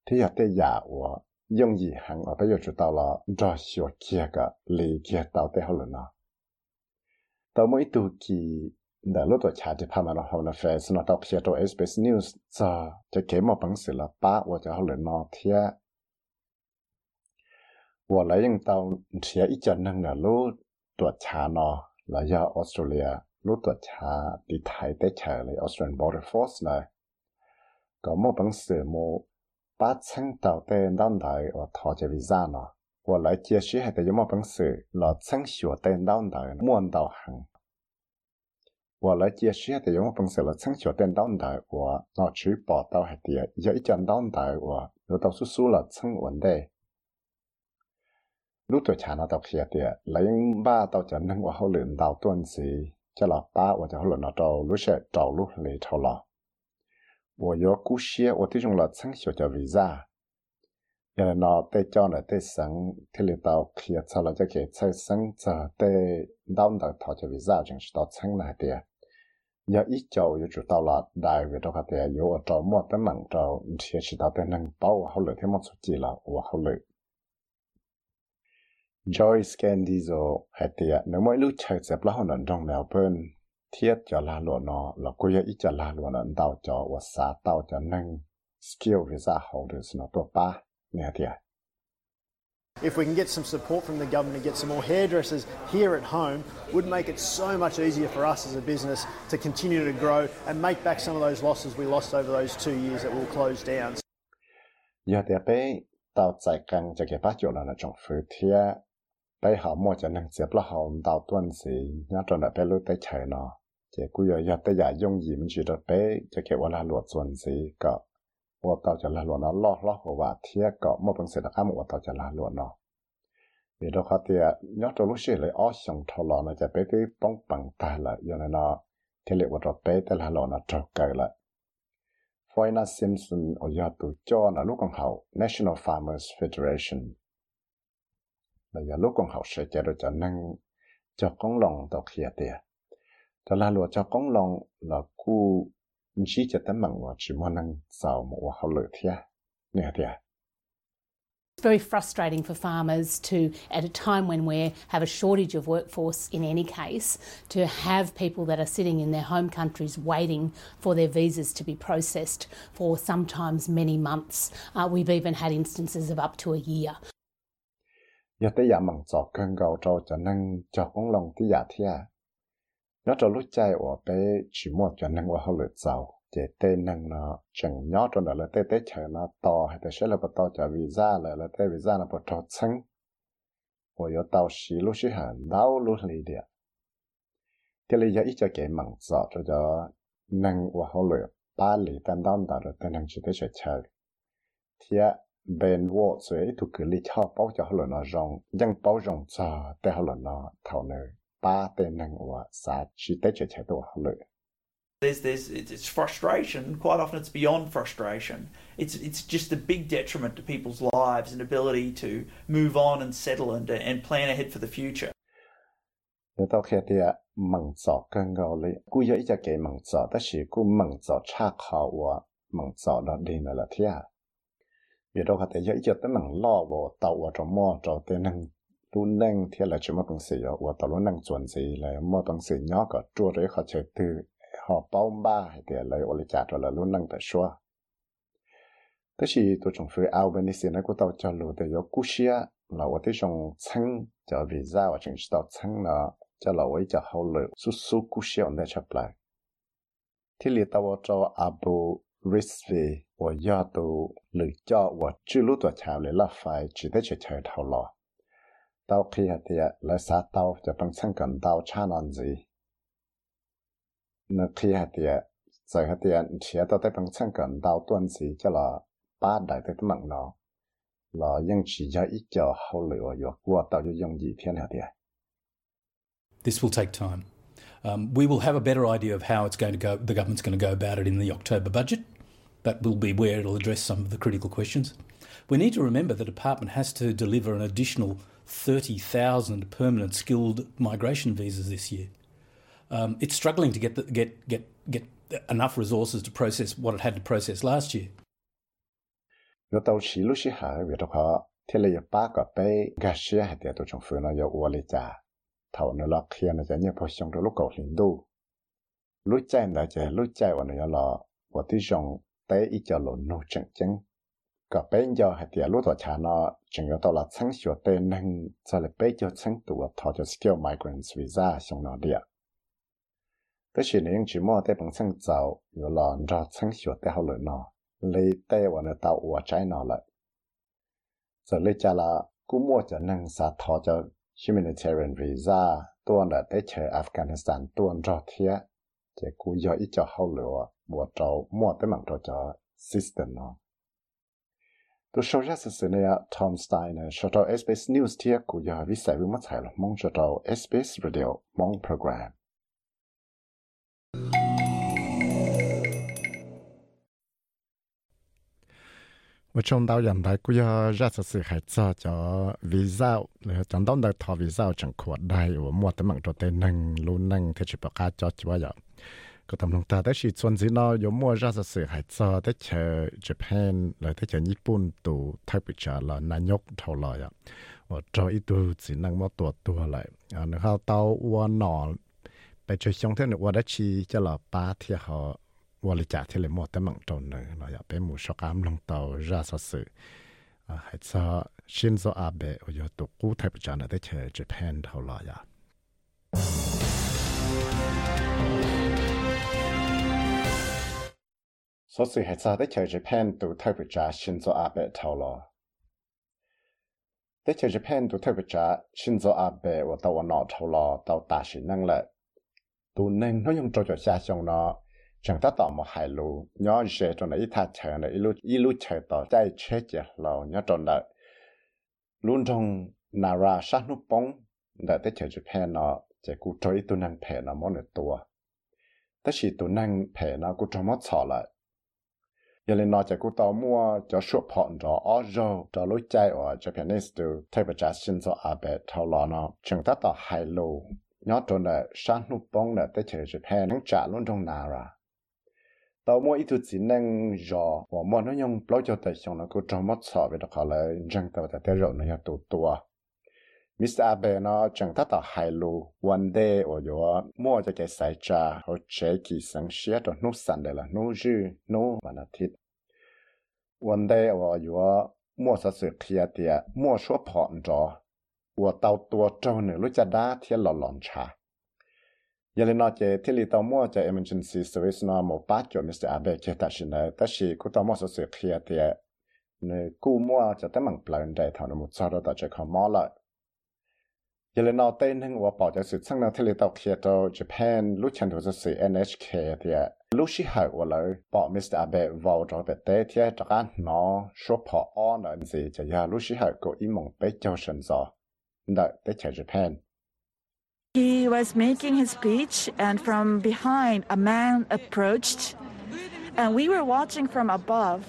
Speaker 3: thì giờ tê giả của dùng gì hàng ở bây giờ chúng ta là cho sửa kia cả, lì kia tàu tê hậu lựa nó. Tàu mỗi tu kỳ đã lúc tuổi trẻ thì phàm mà nó học là phải nó đọc phía trong SBS News. Giờ, cho kế một bằng sự là ba và cho họ lên nó thì và lấy những tàu thì ít cho nên là lúc tuổi trẻ nó là do Australia, lúc tuổi trẻ đi Thái để chờ lại Australian Border Force này. Có một bằng sự một ba trăm tàu tên đón đại và thọ cho visa nó. Và lại chia sẻ hay là bằng sự là trăm sửa tên đón đại muốn tàu hàng 我来解释的，用本身了从小点到大，我拿去报道还的，有一讲到大我，有到叔叔了从问的，lúc tuổi trẻ nó đọc hiểu thì lấy ba tao cho nên qua hậu luyện đào tuần gì cho là ba và cho hậu luyện nó trâu lúc sẽ trâu lúc lấy trâu lọ. 我有故事，我最终了从小叫 visa，原来呢对叫呢对生，听里到去操了就给才生着对当的他叫 visa 真是到成来的。 Giờ ít châu giờ là đại về ở chỉ bao hậu lợi thêm một số là hậu lợi Candizo hay thì nếu mỗi lúc chơi dẹp là họ nằm trong Melbourne thiết cho là lúa nó là cô ít cho là lúa nó đào cho và xã đào cho nâng skill visa holders nó tổ ba nè thì
Speaker 9: If we can get some support from the government and get some more hairdressers here at home, would make it so much easier for us as a business to continue to grow and make back some of those losses we lost over those two years that will close down.
Speaker 3: giờ thì bé tàu chạy căng cho cái bắt chỗ là trong phứ thia bé họ mua cho nên xếp là họ tàu tuần gì nhớ trong là bé lúc tới chơi nó chỉ cú giờ giờ tới giờ dùng gì mình chỉ được bé cho cái là luật tuần gì cả 我到家来乱了，老老我话天搞，莫本事的俺们我到家来乱了。你都好的，你要走路些来，我想他了，那就别给帮帮他了，原来呢，天里我这别的来了，那糟糕了。Foyna Simpson 我要读叫那陆光豪 National Farmers Federation，那要陆光豪是叫做叫能叫工农都起的，这来了叫工农那古。Cu chỉ cho tấm bằng và chỉ muốn nâng giàu một hậu lợi thiệt nè thiệt
Speaker 10: It's very frustrating for farmers to, at a time when we have a shortage of workforce in any case, to have people that are sitting in their home countries waiting for their visas to be processed for sometimes many months. Uh, we've even had instances of up to a year.
Speaker 3: giờ tới giờ mong cho cơn gạo cho cho nâng cho con lòng tới giờ thiệt nó cho lúc chạy ở bé chỉ một cho năng qua hơi lợi giàu. Chế tê năng nó chẳng nhỏ cho nó là tê tê chờ nó to hay tê sẽ là bắt to cho visa là là tê visa là bắt cho chân và yếu tàu xí lúc xí hẳn đau lúc lì địa thế là do ít cho cái mảng rõ cho cho năng qua hơi lửa ba lì tan đón đó rồi tên năng chỉ tê sẽ chờ thì bên vô suy thuộc cứ lý cho bao cho hơi nó rong nhưng bao rong cho tê hơi nó thảo nơi ba tên nang wa sa chi te che che do halu
Speaker 11: there's there's it's frustration quite often it's beyond frustration. It's it's just a big detriment to people's lives and ability to move on and settle and and plan ahead for the future.
Speaker 3: ta tao khia tia mang zo kan gao le ku yo ja ke mang zo ta shi ku mang zo cha kha wa mang zo da de na la thia ye do kha te yo ja ta nang lo bo tao wa to mo to te nang tu nâng thì là chỉ một bằng sự ở tao lu nâng chuẩn gì là một bằng sự nhỏ có chua rồi họ chơi từ họ bao ba hay thì lấy ô trả rồi là luôn nâng tại xóa thế thì tôi trong phía Albanese này của tao cho lũ để có cú xia là tôi thấy trong chăng cho visa và chính tao chăng là cho là với cho hậu lũ su su cú xia ở đây chấp lại. Thì li tao cho Abu Rizvi và do tôi lựa cho và chưa lúc tao chào lại là phải chỉ để chơi thầu lọ tao khi thì là xã tao cho bằng cần tao cha non gì khi hạt tiệt giờ hạt tiệt tao tới bằng cần đào tuần gì cho là ba đại tới nó là chỉ cho ít cho hậu rồi qua tao cho dùng gì thiên hạt tiệt
Speaker 12: This will take time. Um, we will have a better idea of how it's going to go. The government's going to go about it in the October budget. That will be where it'll address some of the critical questions. We need to remember the department has to deliver an additional 30,000 permanent skilled migration visas this year. Um, it's struggling to get, the, get get get enough resources to process what it had to process last year.
Speaker 3: Yo ba cái bé gà xí hà thì tôi trong phương nó yo uo lì cha thầu nó lọ kia nó sẽ như bao xong đó lúc cầu hình đu lúc chạy nó sẽ nó là và tí dòng tế cho lộ nô chân chân bé giờ hà thì lúc đó cha nó chừng yo tàu là sáng sửa tên nâng cho là bé cho sáng tụ thọ cho skill migrants visa xong nó đi tất nhiên những chỉ mua tay bằng xăng dầu rồi là ra xăng sửa tay hậu lợi nó lấy tay vào nó tạo của trái nó lại giờ lấy cha là cú mua cho năng sa thọ cho humanitarian visa tuần đã tới chơi Afghanistan tuần ra thiệt thì cú giờ ít cho hậu lợi mua trâu mua tới bằng trâu cho system nó tôi sau ra sự sự này Tom Steiner cho trâu SBS News thiệt cú giờ vì sai với mất sai là mong cho trâu SBS Radio mong program và trong đó hiện tại cũng có rất là sự hài cho cho visa trong đó được thọ visa chẳng quạt đây và mua tấm bằng cho tên năng luôn năng thì chỉ bảo cá cho chúa vậy có tầm lòng ta đấy chỉ chuẩn gì nó có mua rất là sự hài cho đấy chờ Japan rồi đấy chờ Nhật Bản tụ thay bị trả là nanyok nhóc thầu lại à và cho ít tu chỉ năng mua tua tua lại à nó hao tao uo nọ ไปช่วยชงเท่า นี้ว่าได้ชีจะหล่อป้าที่เขาว่าเลยจ่าที่เลยหมดแต่มังตนเลยเราอยากไปหมู่ช ก็ทำลงตาแต่ชีชวนสีนอยมัวราชสื่อหายจอแต่เชอญี่ปุ่นเลยแต่เชอญี่ปุ่นตัวทักปิจาลนายกเท่าไรอะว่าจออีตัวสีนังมัวตัวตัวเลยอ่านะครัเตาวัวนอไปช่วยชงเท่านึกว่าได้ชีจะหล่อป้าที่เขาวริจาที่เลยมดแต่มังตนเนอเราอยากไปมู่ชกามลงเตาราชสื่อหายจอชินโซอาเบะโอโยตุกู้ทักปิจาลแต่เชอญี่ปุ่นเท่าไรอะ 所以係啥？啲朝 Japan 到 Taiwan 先做阿伯頭咯。啲朝 Japan 到 Taiwan 先做阿伯，我到我攞頭咯，到大學能力。到能 nó 用做做下上咯，chẳng ta tỏ một hải lù, nhớ sẽ cho nó ít thà chờ nó lu lúc ít lúc chờ tỏ chạy chết chả lò nhớ cho nó luôn trong nara sát nút bóng đã tới chờ Japan nó chỉ cú trói tu năng phe nó món được tua, tất chỉ tu năng phe nó cú trong mót sọ lại giờ lên nó chỉ cụ tàu mua cho sụp phọn cho ó rô cho lối chạy ở Japanese tu thay bởi trả xin cho abe thâu lò nó chẳng ta tỏ hai lô nhỏ trong này sát nút bóng đã tới chờ Japan nó trả luôn trong nara tàu mua ít chỉ năng rõ và mua nó dùng lo cho tài sản nó cứ trong mất sợ về đó là rằng tàu tại rồi nó tụ tua. Mr. Abe nó chẳng thắt tàu hai lù one day ở chỗ mua cho cái sai trà, họ chế kỳ sáng xế cho nút sẵn để là nút dư nút và nó thịt one day ở chỗ mua sa sự kia tiệt mua số phọn cho và tàu tua trâu nữ lúc cha đá thiên lọ lọn trà giờ lên nói chế thì tàu mua cho emergency service nó một bát cho Mr. Abe chế tạ xin này ta chỉ cũng tàu mua số sự kia thì nơi cú mua cho tới bằng plan đây thảo nó một sao đó ta khó mò mua lại NHK
Speaker 13: He was making his speech, and from behind, a man approached, and we were watching from above.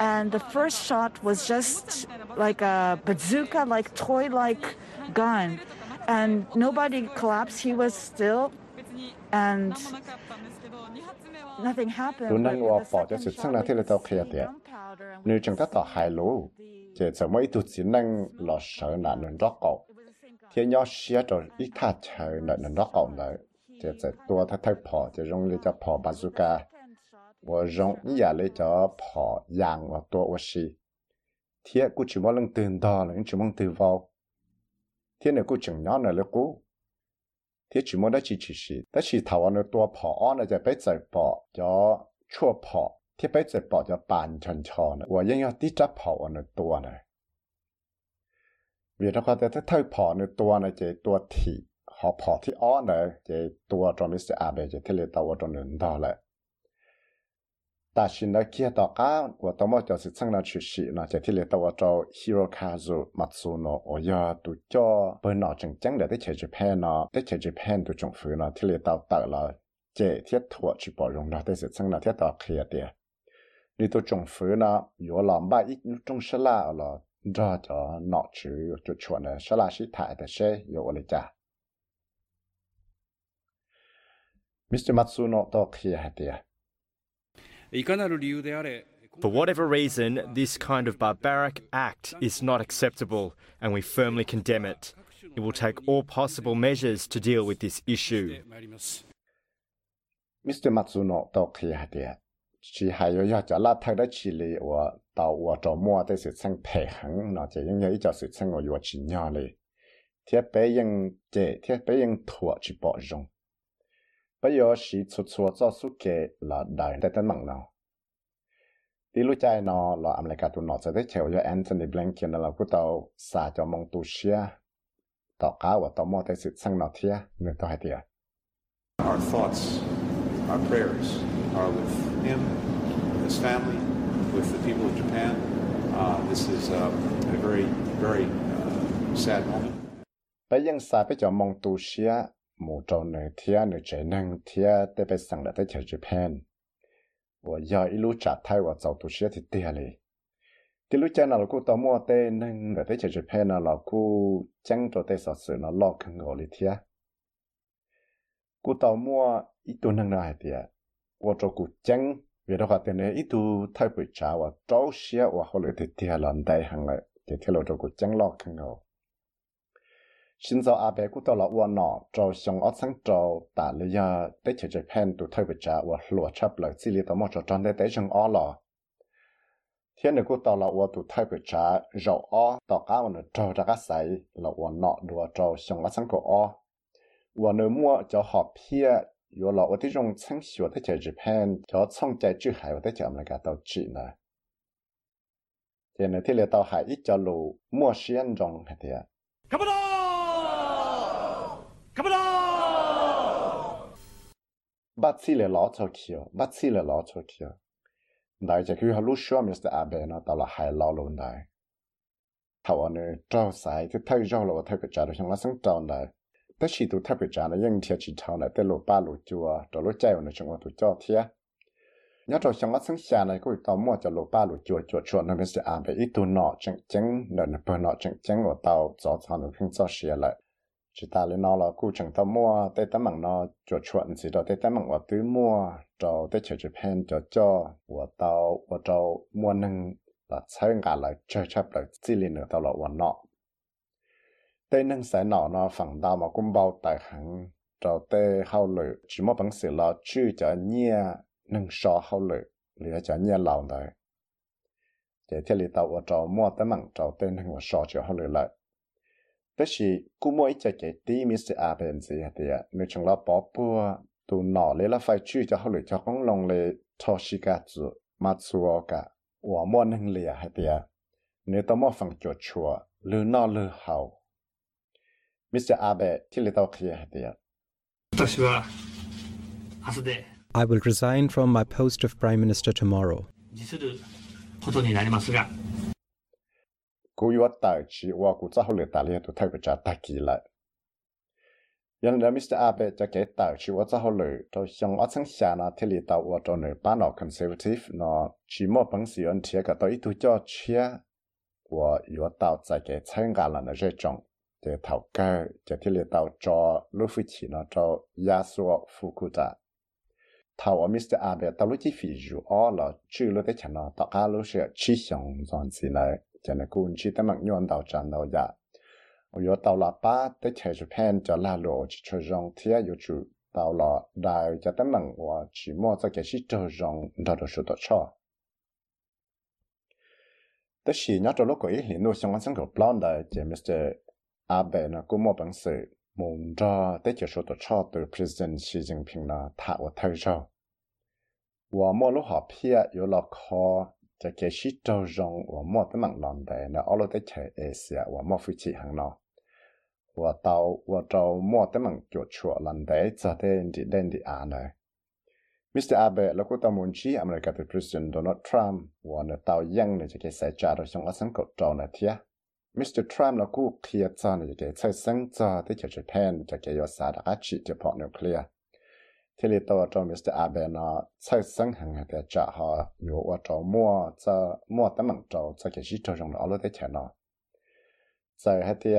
Speaker 13: And the first shot was just like a bazooka, like toy like gun. And nobody collapsed. He was still, and nothing happened. Lúc nãy 我 bỏ cho sự sang là thế là tao kia tiệt.
Speaker 3: Nếu chẳng ta tao hài lũ, chỉ sợ mấy tụt chỉ năng lo sợ nạn nên rót cậu thì nhỏ xía rồi ít thà chờ nợ nợ nó cậu nợ thì sẽ tua thay thay bỏ thì rong lấy cho bỏ bazooka và rong à lấy cho bỏ yang và tua xì thì cũng chỉ mong lần tiền đó là chỉ mong từ vào 天呢，过种伢呢了过，天起码那起起是，但是台湾呢多跑呢就被在跑叫错跑，天被在跑叫半成错呢，我应要低着跑呢多呢。vì nó có thể thay phỏ nữa tua này chỉ tua thị họ phỏ thì ó này chỉ tua trong cái sẽ à về chỉ thế là tàu trong nền đó lại ta xin nó kia tao cá và tao mới cho sự sang nó chịu sĩ nó chỉ thế là tàu cho Hirokazu Matsuno ở nhà cho bên nó chẳng chẳng để tới chơi Japan nó tới chơi Japan tụ trong phủ nó thế là tao tạo là chỉ thiết thuộc chỉ bảo dùng nó tới sự sang nó thiết tao kia đi đi tụ trong phủ nó có làm ba ít trong sân là là ra cho nọ chữ cho chuẩn là sẽ là sĩ thải để sẽ có lấy trả Mr. Matsuno to kia hạt tiệt
Speaker 14: For whatever reason, this kind of barbaric act is not acceptable, and we firmly condemn it. It will take all possible measures to deal with this issue.
Speaker 3: Mr. Matsuno to kia hạt tiệt chỉ hay yo ya cho la thay đó chỉ li wa tàu wa cho mua tới sự sang thể hẳn nó chỉ những cái cho sự sang wa yo chỉ nhỏ li thiết bé những chế thiết bé những thua chỉ bỏ rong bây giờ sĩ chút chút cho số kế là đại tại tân mạng nào đi lúc chạy nó là America tụi nó sẽ thấy chiều cho Anthony Blinken là của tàu xả cho mong tu xia tàu cá và tàu mua tới sự sang nó thia nên tàu hay tiệt
Speaker 15: Our thoughts, our prayers are with him, with his family, with the people of Japan. Uh, this is uh, a very, very uh, sad moment.
Speaker 3: Bây giờ sai bây giờ mong tu xia, một trong nửa thiên nửa trái năng thiên để phải sang lại tới chợ Japan. Và giờ ít trả thay và giàu tu sửa thì tiền này. Thì lúc cha nào cũng tao mua tê nâng lại tới chợ Japan nào là cũng cho tê sợ sự nó lo khăn ngồi lại thiên. Cú mua ít tu nâng lại thì và cho cú chẳng vì đó cả tiền này ít tu thay buổi và trâu sửa và họ lại thì tiền lần hàng lại, thì theo lộ cho cú chẳng lo khăn xin do abe cũng tao là uo nọ. Trâu xong ở sáng trâu tả lý do tới chợ Japan tụ thay về trả u lúa chấp lại xí lý tao mong cho tròn đây tới xong ở lọ thiên nữ cũng tao là uo tụ thay về trả rậu ở tao cá uo nọ trâu ra cá sấy là uo nọ đùa trâu xong ở sáng cổ ở uo nữ mua cho họ pia, uo là uo tới trong sáng sửa tới chợ Japan cho xong chạy chữ hải uo tới chợ mà cả tao chị nè. Thiên nữ thì là tao hải ít cho lù, mua xiên rong thế à
Speaker 16: Capital!
Speaker 3: Bazile la Tokyo, bazile la Tokyo. Dai จะคือฮัลลูชัวมิสเตอร์อาเบนะตลอดหายลอลงได้ถ้าวันนี้เจ้าสายที่เท่าย่อเราว่าเท่ากับจ่าเราชงละสังเจ้าได้แต่ชีตัวเท่ากับจ่าเนี่ยยังเทียชีเท่าไหนแต่ลูกป้าลูกจัวตัวลูกใจวันนี้ชงว่าตัวเจ้าเทียยอดเราชงละสังชาในก็อีกต่อมั่วจะลูกป้าลูกจัวจัวชวนนั่นเป็นเสียอาเบอีตัวหนอจังจังเดินเปิดหนอจังจังว่าเตาจอดทางหนึ่งขึ้นจอเสียเลย chỉ ta lên nó là cụ chẳng ta mua, tê ta mảng nó cho chuẩn gì đó tê ta mảng và tưới mua. Cho tê chờ chụp hen cho cho và tao và tao mua nâng, là chơi ngả lại chơi chấp lại chỉ liền nữa tao là và nọ. Tê nâng sẽ nọ nó phẳng đào mà cũng bao tài hẳn. Cho tê hao lử chỉ mua bằng sự là chữ cho nhia, nâng so hao lử lừa cho nhia lâu đấy để thiết lý tao và tao mua tê mảng cho tê nâng và so cho hao lử lại. Peshi kumo icha ke ti mi se a ben si ha tia nu chung la po pu tu no le la fai chu cha ho le cha kong long le to shi ka zu ma tsu o ka wa mo nang le ha tia nu to mo fang cho chua lu no lu hao Mr. Abe ti le to khia ha tia
Speaker 7: Watashi wa asu de
Speaker 17: I will resign from my post of prime minister tomorrow.
Speaker 7: 実することになりますが
Speaker 3: cú yếu tài chỉ và cú chắc lừa tài liên tụ thay của cha ta kỳ lại. Yên là Mr Abe cho kể tài chỉ và chắc lừa cho xong ở sân xia na thế lý tàu và cho nửa ba nọ conservative nó chỉ một bằng sự ân thiệt cả tới tụ cho chi. và yếu tàu tại cái chân gà là nó rất chong, để thảo cơ cho thế lý tàu cho lúc phi chỉ nó cho Yasuo Fukuda thảo ở Mr Abe tao lúc chỉ phi dù ó là chữ lúc đấy chẳng nó tao cá lúc sẽ chỉ xong dọn gì này cho nên cũng chỉ ta mặc nhuận đầu tràn đầu dạ. Ở chỗ tàu là ba tới chạy chụp cho la lộ chỉ chơi rong thia ở chỗ đại cho ta mặc và chỉ mua cho cái chỉ chơi rong đó là cho. Tới khi nhớ lúc ấy hiện nội xong anh sang cầu blonde đấy chỉ Mr Abe nó cũng mua bằng sự muốn cho tới chỉ số đó cho từ President Xi Jinping là thảo thay cho. Và mua lúc họ phía có là khó จะเกชิโจจงว่ามัวเป็นมังลอนแต่เนาะเอาลงได้เฉยเอเชียว่ามัวฟิชิหังเนาะว่าเตาว่าเตามัวเป็นมังจวดชัวลันแต่จะเดินดิเดินดิอาเนาะมิสเตอร์อาเบะแล้วก็ตามุนชีอเมริกาเป็นประธานโดนัลด์ทรัมป์ว่าเนาะเตายังเนี่ยจะเกษจาร์ส่งอสังกตเตาเนาะเทียมิสเตอร์ทรัมป์แล้วก็เคลียร์จานเนี่ยจะเกษสังจาที่จะจะแทนจะเกยศาสตร์อาชีพเฉพาะนิวเคลียร์ งเนี่ยจะเกิดใส่จาร์ของอสังกตเจ้าเนี่ยเทีย Mr. Trump là cú kia cho này cái chơi sinh cho tới cho Japan cho cái yếu sa đã chỉ cho bọn nuclear. Thế thì tôi cho Mr. Abe nó chơi sinh hàng hàng cái trả họ yếu ở cho mua cho mua tấm bằng cho cho cái gì cho trong đó lúc đấy chả nó. Giờ hay thì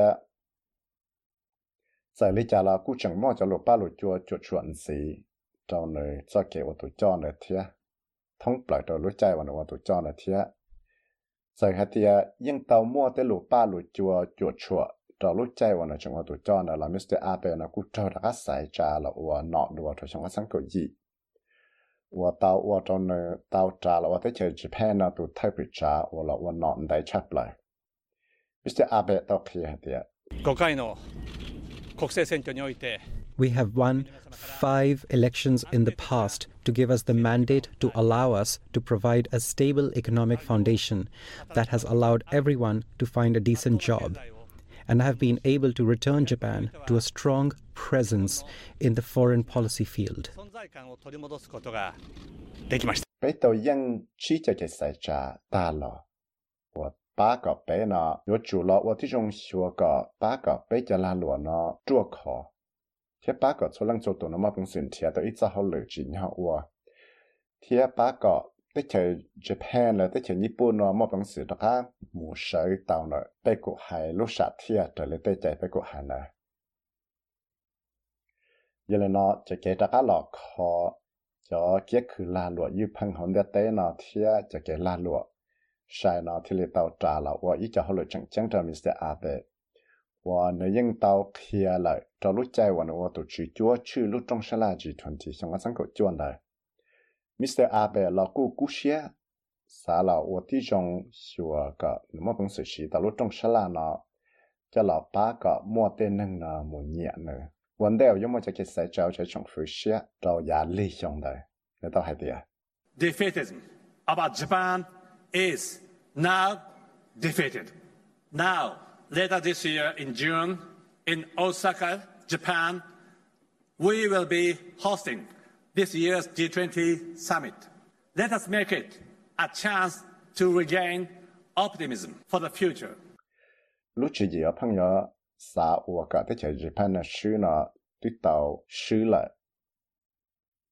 Speaker 3: giờ lý trả là cú chẳng mua cho lục ba lục chua chuột chuẩn gì trong này cho cái ô tô cho này thì thông lại cho lúc chạy vào nó ô tô cho này thì giờ hạt thì những tàu mua tới lũ ba lũ chùa chùa chùa cho lúc chạy vào nó trong họ tụ cho nó là Mr. Abe nó cũng cho đã sai trả là ủa nọ đùa cho trong sáng cầu gì ủa tàu ủa trong nó tàu trả là ủa tới chơi Japan nó tụ thay bị trả ủa là ủa nọ đại chấp lại Mr. Abe tao kia hạt thì
Speaker 18: 5回の国政選挙において
Speaker 17: We have won five elections in the past to give us the mandate to allow us to provide a stable economic foundation that has allowed everyone to find a decent job and have been able to return Japan to a strong presence in the foreign policy field.
Speaker 3: 被都因起这个赛查大了，我八个被呢，有主了我这种学个八个被加拉罗呢做考。thế bác có số lần số tụ nó mà bằng sườn thiệt tới ít ra họ lựa chỉ nhau ua thế bác có tới chờ Japan là tới chờ Nhật Bản nó mà bằng sự đó ha mù sợ tàu nó tới cụ hải lúc sạt thiệt trở lại tới chạy tới cụ hải nè giờ là nó จะเกิดตะกาหลอกคอจะเกี้ยคือลาหลวยืพังหอนเดเตเนาะเทียจะเกิดลาหลวช่เนาะที่เลเต่าจ่าละว่าอีจะหลวจังจังจามิสเตอาเบว่าเนยังเต่าเคียเลยจะรู้ใจวันว่าตัวชื่อจัวชื่อลูกจงชลาจีทวนที่สังกัสังกจวนเลย Mr. Abe là cô cú xe, xả là ô tí trong sửa cả nếu mà bằng sự sĩ ta lúc trong sá là nó, cho là ba cả mua tên nâng là một nhẹ nữa. Vấn đề là mà cho cái xe trao cho trong phía xe, trao giá lý trong đời. Nếu tao hãy tìa.
Speaker 16: Defeatism about Japan is now defeated. Now, later this year in June, in Osaka, Japan, we will be hosting this year's G20 summit. Let us make it a chance to regain optimism for the future.
Speaker 3: lúc chỉ gì ở nhỏ xã cả thế giới Japan là sư nó tuyết tàu sư lại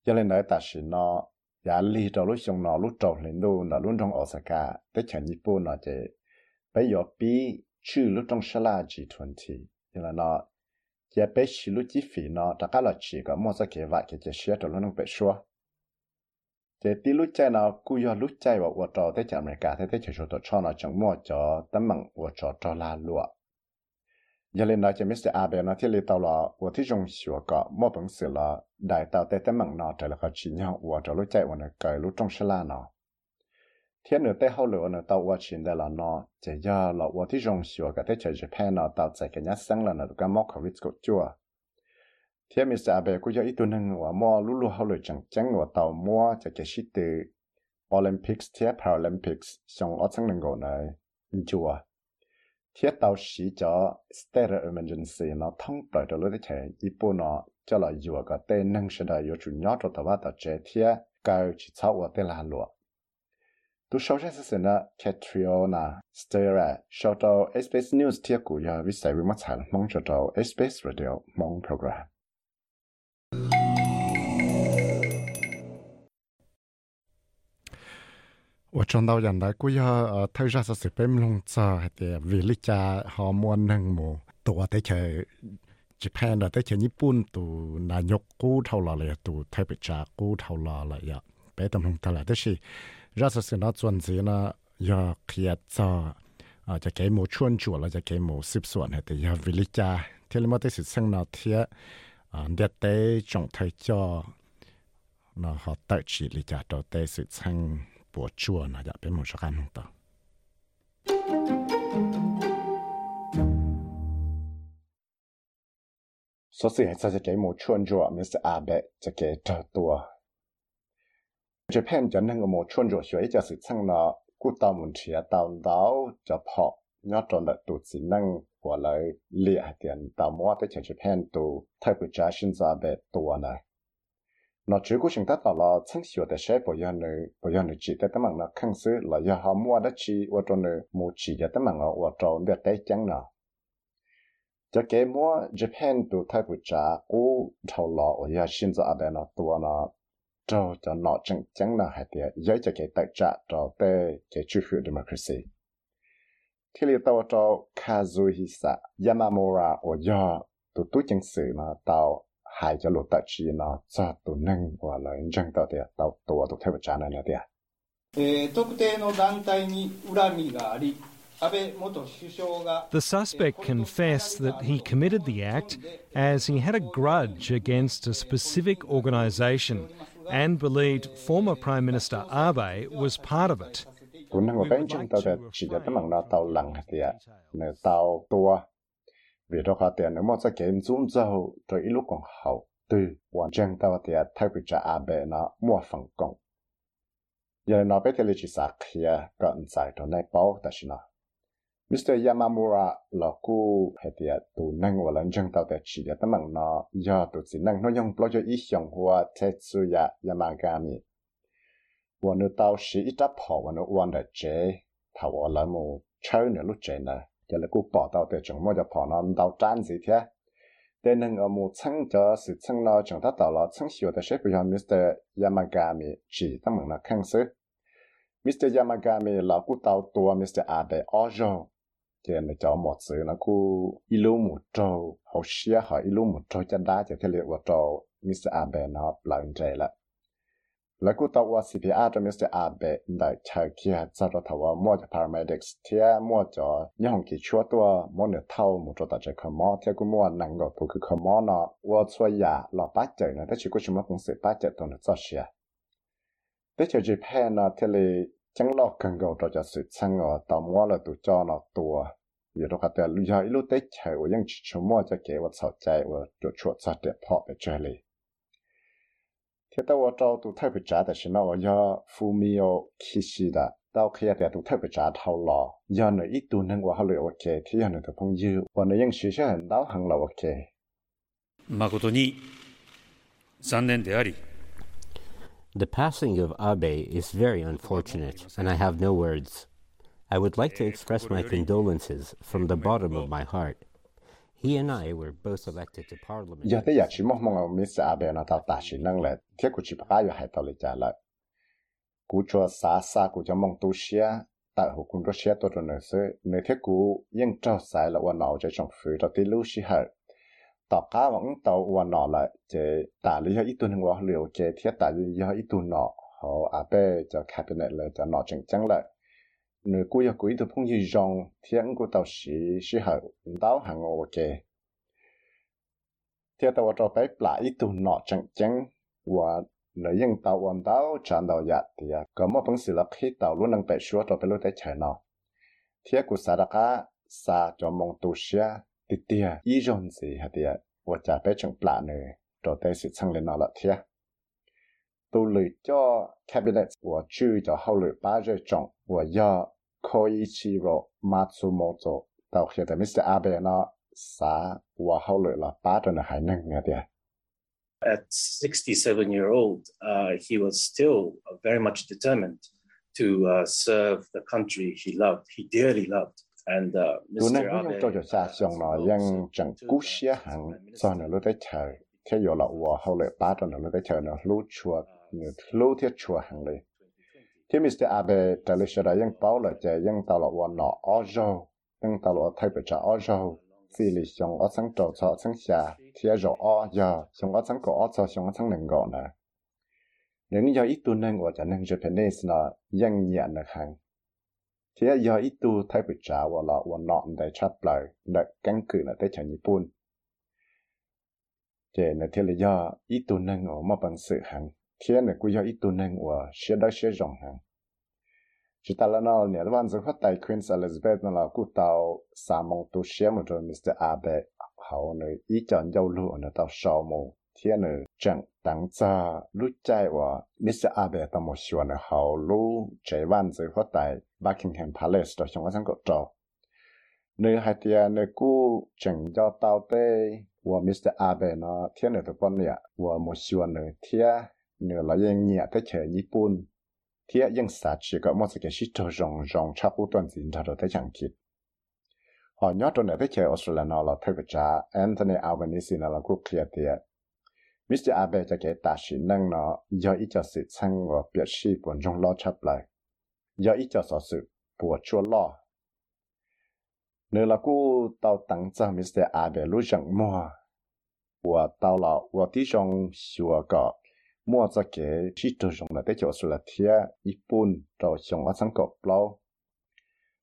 Speaker 3: cho nên nói ta sĩ nó giá lý lúc xong nó lúc lên đô trong Osaka thế giới Nhật Bản nó bây giờ bị chữ lúc trong Shala G20 cho nên nó chỉ bé chỉ lúc chi phí nó đã cả là chỉ có mua ra kế vải cái chế xe cho lúc nó bé xua chế tí lúc chạy nó cú yo lúc chạy vào vào trò tới chợ cả thế thế chỉ cho cho nó chẳng mua cho tấm bằng vào trò cho là lụa giờ lên nói cho Mr. Abe nó thiết lý tàu là vào ที่ dùng sửa có mua bằng sửa là đại tàu tới tấm bằng nó trở lại khó chỉ nhau vào trò lúc chạy vào nó cởi lúc trong xe sala nó thiên nữa chỉ là cái nhát là nó cái móc covid thế cho mua chẳng mua shit Olympics thế Paralympics xong ở lần thế cho state emergency nó thông cho lối cho là vừa nâng cho thế chỉ là Tu shoshe se sena Catriona Stera shoto SBS News tia ku ya visai wi matsan mong shoto SBS Radio mong program. và trong đầu dành đã cuối giờ thay ra sự bếm lông chờ thì vì lý cha họ muốn nâng mù tụa tới chơi Japan là tới chơi Nhật Bản tụ là nhục cú thâu lò lại tụ thay bị trả cú thâu lò lại vậy bé tâm hồn ta là tới gì กู้เท่าไรอ่ะไปตำรวจตลาดแต่สิรัฐสินะส่วนสีนะอยากเคลียร์จะอ่าจะแก้หมูชวนจั่วแล้วจะแก้หมูสิบส่วนแต่อยากวิลิจาเที่ยวมาได้สิสังนาเทียอ่าเดียเตจงไทยจอนะเขาตัดชีลิจาตัวเตสิสังปวดจั่วนะจะเป็นหมูชกันต่อ số sự sẽ sẽ cái một chuồn rùa Mr. Abe sẽ cái trở tua Japan cho nên một chuyên rùa xuôi cho sự sang nó cú tàu muốn chia tàu đảo cho họ nhớ tròn được tụ chỉ năng của lại lìa tiền tàu mua tới cho Japan tụ thay bởi trả xin ra về tua này nó chỉ có chúng ta tàu là chẳng hiểu để sẽ bảo nhân nữ bảo nữ chỉ để tấm nó khăng sư là do họ mua đất chi và tròn nữ một chỉ để tấm nó và tròn để tay chẳng cho cái mua Japan tụ thay bởi trả cú thầu lọ và ya xin ra về nó tua cho cho nó chẳng chẳng là hay tiệt giới cho cái tài trả cho tê cái chủ hữu democracy thì liệu tao cho Kazuhisa Yamamura và ya tụ tụ chẳng sự mà tao hai cho lột tạ chi nó cho tụ nâng và lời chẳng tao tiệt tao tua tụ thay bởi trả này là tiệt えー、特定の団体に恨みがあり
Speaker 19: The suspect confessed that he committed the act as he had a grudge against a specific organisation and believed former Prime Minister Abe was part of it.
Speaker 3: vì đó khá tiền nếu mà sẽ kiếm zoom dâu rồi ít lúc còn hậu từ hoàn trang tao thì thay vì trả abe nó, mua phần công giờ nó biết thì chỉ sạc kia còn giải cho này bao ta xin nó Mr. Yamamura là cô hệ tiệt tù năng và lần chân tàu tiệt chỉ để tấm mạng nó do tù chỉ năng nó dùng bao cho ý xong hoa Tetsuya Yamagami và nó tàu sĩ ít đáp họ và nó quan đại chế, thảo ở lại mù chơi nữa lúc chế nè. giờ là cô bỏ tàu tiệt chúng mô cho bỏ nó tàu tràn gì thế để nâng ở mù chân cho sự chân nó chúng ta tàu là chân hiểu để sẽ bây giờ Mr. Yamagami, chỉ tâm mạng nó khăn sức Mr. Yamagami là cô tàu tua Mr. Abe Ojo thì nó cho một sự nó cứ ilu một trâu hậu xia họ ilu một trâu chân đá cho cái liệu vào trâu Mr. Abe nó lại như vậy là แล้วกูตัวว่า CPR จะมีสเตอร์อาเบได้ใช้เคียจะรถว่ามั่วจะ paramedics เทียมั่วจะยังคงกี่ชั่วตัวมั่วเนี่ยเท่ามั่วจะตัดใจขมอเทียกูมั่วนังก็ตัวคือขมอเนาะว่าช่วยยาหลอป้าเจอเนาะแต่ชิกูชิมคงเสียป้าเจอตัวเนี่ยจะเชียแต่เจอจีแพ้เนาะเทเลจังหลอกกันก็จะสืบช่างเนาะต่อมั่วเลยตัวจอเนาะตัว 有的话的路上一路在走，我用去出没在给我吵架，我就出差的跑到这里。听到我找都特别渣的是那我要父母要气死的，到开的都特别渣头了。要那一度能我好了我给，他要那个朋友，我那用学校很老很了我给。誠に残念であり。
Speaker 20: The passing of Abe is very unfortunate, and I have no words. I would like to express my condolences from the bottom of my heart. He and I were both elected to parliament. giờ tới giờ chỉ
Speaker 3: mong mong Mr. Abe nó tao ta chỉ năng là thiết của chỉ bác ai hay tao lấy trả lại cú cho xa xa cú cho mong tu xia tại hồ cung đó xia tôi rồi nữa sẽ nếu thiết cú yên trao sai là quan nào cho trong phía đó tí lưu xí hở tao cá vẫn tao quan nào lại chế ta lý do ít tuần hoa liệu chế thiết ta lý do ít tuần nọ họ Abe cho cabinet là cho nọ chẳng chẳng lại người cô yêu quý tôi phong như rong thiên của tàu sĩ sĩ hậu đáo hàng ok thiên tàu cho bé lại ít tu nọ chẳng chẳng và người dân tàu hoàn đáo chẳng đào dạ yat thì có một bằng sự lập khi tàu luôn đang bé xua cho bé lúc tới chờ nọ. Thiên cú sa đaka sa cho mong tu xia tít tia ý rong gì hả tia và cha bé chẳng lạ nữa cho tới sự sang lên nọ là thiên tu lì cho cabinet 我去就后来八月中我要 Koichiro Matsumoto tàu hiện tại Mr. Abe nó xã và hậu lệ là ba trên là hải năng nghe đi.
Speaker 21: At 67 year old, uh, he was still very much determined to uh, serve the country he loved, he dearly loved. And uh, Mr. Abe... cho cho xa xong nó yang
Speaker 3: chẳng cú xia hẳn do nó lúc tới chờ. Thế giờ là và hậu lệ ba trên là lúc tới chờ nó lúc chùa, lâu thiết chùa hàng lì thế mình sẽ à về trả lời sẽ là những báo là chạy những tàu lọ nọ ở rau. Những tàu lọ thay bởi trả ở rau. Xì lì xong ở sáng trầu sợ sáng xà. Thì ở ở giờ xong ở sáng cổ ở sợ xong ở sáng nền gọn nè. Nếu giờ ít tu nên của trả nên cho thế nên là những nhận được hàng. Thì giờ ít tu thay bởi trả và lọ quan nọ để chấp lời để căn cứ là tới trả nhị bún thế nên thế là giờ ít tu nên ở mà bằng sự hàng thiên này cũng do ít tu nên và sẽ đã sẽ rộng hàng chỉ ta là nó nhà văn giờ phát tại Queen Elizabeth nó là cụ tàu sa mong tu sẽ một rồi Mr. Abe hậu này ý chọn dâu lưu nó tàu sau mù thiên này chẳng tăng cha lúc chạy và Mr. Abe tàu một số này hậu lúc chạy văn giờ phát tại Buckingham Palace đó trong cái cột trò nơi hai tia nơi cũ chẳng cho tàu tê và Mr. Abe nó thiên này tụi con nè và một số này thiên เนื้อละยังเหนียดเฉยญี่ปุ่นเทียยังสัตว์ก็มอสเกชิตรองรองชาปูต้นสินทารเทชังคิดหอนยอดตัวเนื้อเฉยออสเตรเลียนเราเทกจ้าแอนโทนีอัลเบนิสินเราคุเคลียเตียมิสเตอร์อาเบจะเกตาชินนั่งเนาะย่ออิจฉาสิช่างว่าเปียชีปนจงล้อชับเลยยออิจฉาสอสุบปวดชั่วล้อเนื้อละกู้เตาตั้งใจมิสเตอร์อาเบรู้จังมั่วว่าเตาเราว่าที่จงชัวก็ mua ra cái chỉ trừ dùng là để cho sự là thia ít bún rồi dùng ở sang cột lâu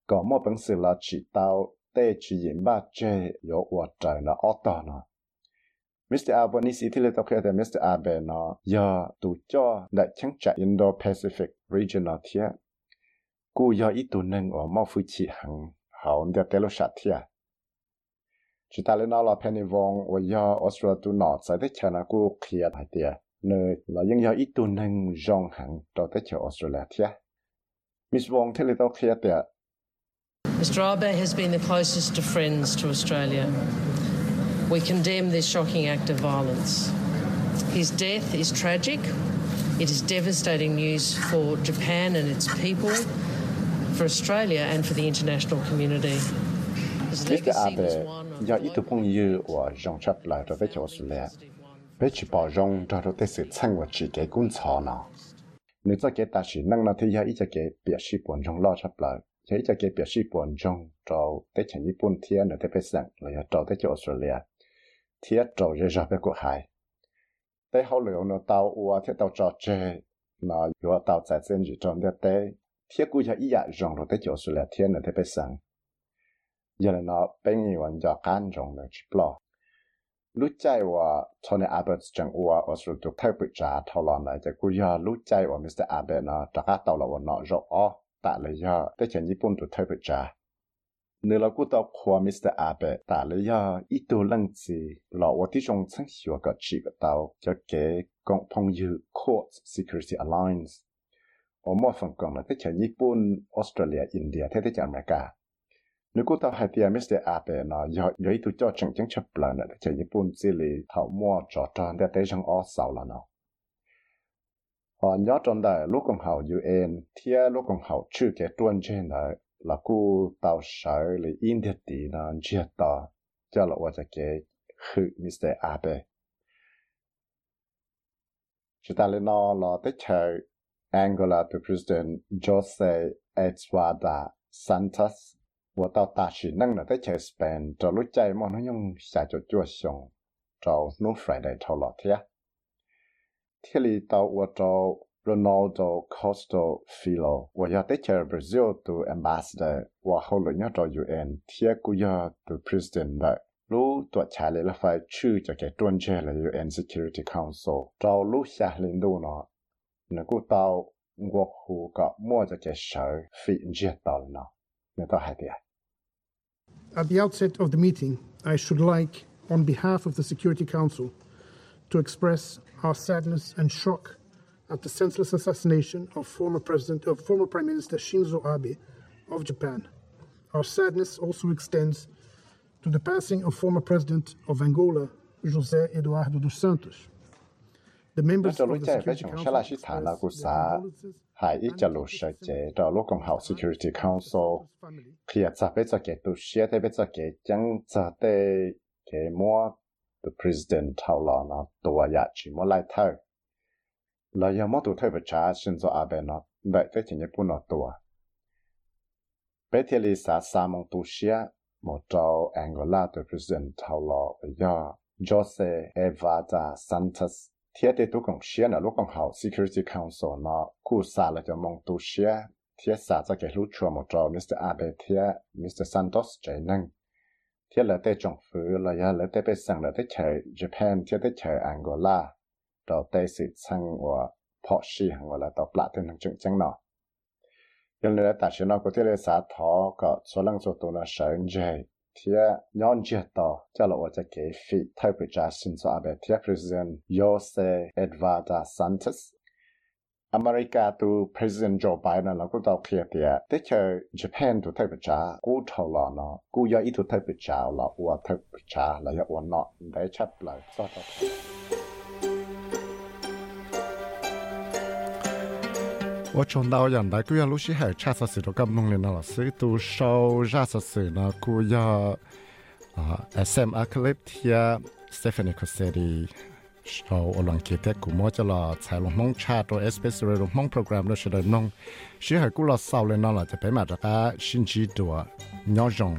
Speaker 3: có mua bằng sự là chỉ tao tê chỉ yên ba chê yếu quả trời là ở đó nó Mr. Albanese thì lấy tao khai Mr. Abe nó giờ tụ cho đại chẳng chạy Indo-Pacific regional thia cú giờ ít tụ nâng ở mau phu chỉ hằng hậu để tế lo sát thia chỉ ta lên nó là Penny Wong và giờ Australia tụ nọ sẽ tới chờ nó cú kia hay tiệt nơi là những giờ ít tuần năng rong hẳn cho tới chỗ Australia thia. Miss Wong thế là tao kia tiệt.
Speaker 22: Mr Abe has been the closest of friends to Australia. We condemn this shocking act of violence. His death is tragic. It is devastating news for Japan and its people, for Australia and for the international community. His Mr. Abe one giờ ít tu phong
Speaker 3: như và rong chấp lại cho tới chỗ Australia. Bé chỉ bỏ rong cho nó tới sự chăng và chỉ cái cuốn chó nó nếu cho cái ta chỉ năng là thì giờ ít cho cái biệt sĩ buồn trong lo chấp lại thế cho cái biệt sĩ buồn trong cho tới chẳng Nhật Bản thiên là tới bên sang là giờ cho tới cho Australia thiên cho rồi ra bên quốc hải tới hậu liệu nó tàu ua thiên tàu cho chơi nó yo tàu giải trên gì trong đất tế thiết cú cho ít ạ rong rồi tế cho Australia là thiên là tế bê sang giờ nó bên người vẫn cho can rong là chỉ รู้ใจว่าชนอาเบดจังอววออสรุตุเทปจ่าทอลอนเลยจะกูยารู้ใจว่ามิสเตอร์อาเบดเนาะจะก้าตอลวันเนาะรออตะเลยยาแต่เช่นญี่ปุ่นตุเทปจ่าเนื้อเรากูต้องขวมิสเตอร์อาเบดตะเลยยาอีตัวลังจีหลอว่าที่จงชังหัวกับชีกับเตาจะเก๋กองพงยูคอร์สเซ Security Alliance อมอฟังกองเลยแต่เช่นญี่ปุ่นออสเตรเลียอินเดียเทศจังอเมริกา nếu cô ta hay tiền Mr. Abe nó giờ giờ tôi cho chẳng chẳng chấp lần nữa chỉ Nhật Bản chỉ lì thảo mua cho tròn để tới trong ở Sao là nó họ nhớ trong đời, lúc còn học UN thì lúc còn học chưa cái tuần trên này là cô tao sợ là in thiết tí nó chưa tao cho là tôi cái khử Mr. Abe chúng ta lên nó là tới chờ Angola to President Jose Eduardo Santos 我到大学弄了在去 spend，找路在么那用下就做上，找弄 Friday 头老天，天里到我找 Ronaldo Costa Filho，我要在去 Brazil 做 ambassador，我后来要找 UN，天古要做 president 的。lúc tuổi trả lời là phải chư cho cái tuần chế là UN Security Council. Trao lúc xa lên đô nó nó cũng tao ngọc hù có mua cái sở phí dễ tao nó nó tao thế
Speaker 23: At the outset of the meeting, I should like, on behalf of the Security Council, to express our sadness and shock at the senseless assassination of former President of former Prime Minister Shinzo Abe of Japan. Our sadness also extends to the passing of former President of Angola, José Eduardo dos Santos. The members of the Security Council
Speaker 3: hai ít cha lu sha che ta lo kong house security council. Khia cha pe cha ke tu shia te pe cha ke chang cha te ke mo the president how la na to wa chỉ chi mo lai tha la ya mo tu thai ba cha shin zo abe na. Dai chỉ chi ne pu na to wa pe te li mong tu shia mo tao angola the president how la ya. Jose Evada santos thiết thì tôi cũng xia là lúc còn học Security Council nó cụ xa là cho mong tôi xia thế xa cho cái lúc chùa một trò Mr. Abe thế Mr. Santos chạy năng thiết là tới trong phứ là ya là tới bên sang là tới chạy Japan thiết tới chạy Angola rồi tới sự sang của Porsche hàng gọi là tàu plạ tên hàng chứng chứng nó nhưng là tại sao nó có thể là xã thọ có số lăng số tụ nó sợ như 贴鸟接到，叫了我在给费特别加新做阿贝贴 President Jose Eduardo Santos。America to President Joe Biden แล้วก็ต่อเคลียร์เดียแต่เจอ Japan ตัวไทยประชากูทอลเนาะกูยาอีตัวไทยประชาละอวไทยประชาแล้วยาอวเนาะได้ชัดเลยสอด 我从到人大佢有老師係測實時到咁弄嚟啦，所以到 show 測實時啦，佢有啊 SM Acliptia Stephanie Cosetti show 我諗佢啲古魔就啦，才龍夢 chat 到 SBS Radio 夢 program 都係嚟弄，所以係古樂少嚟啦，就俾埋大家先知道啊，內容。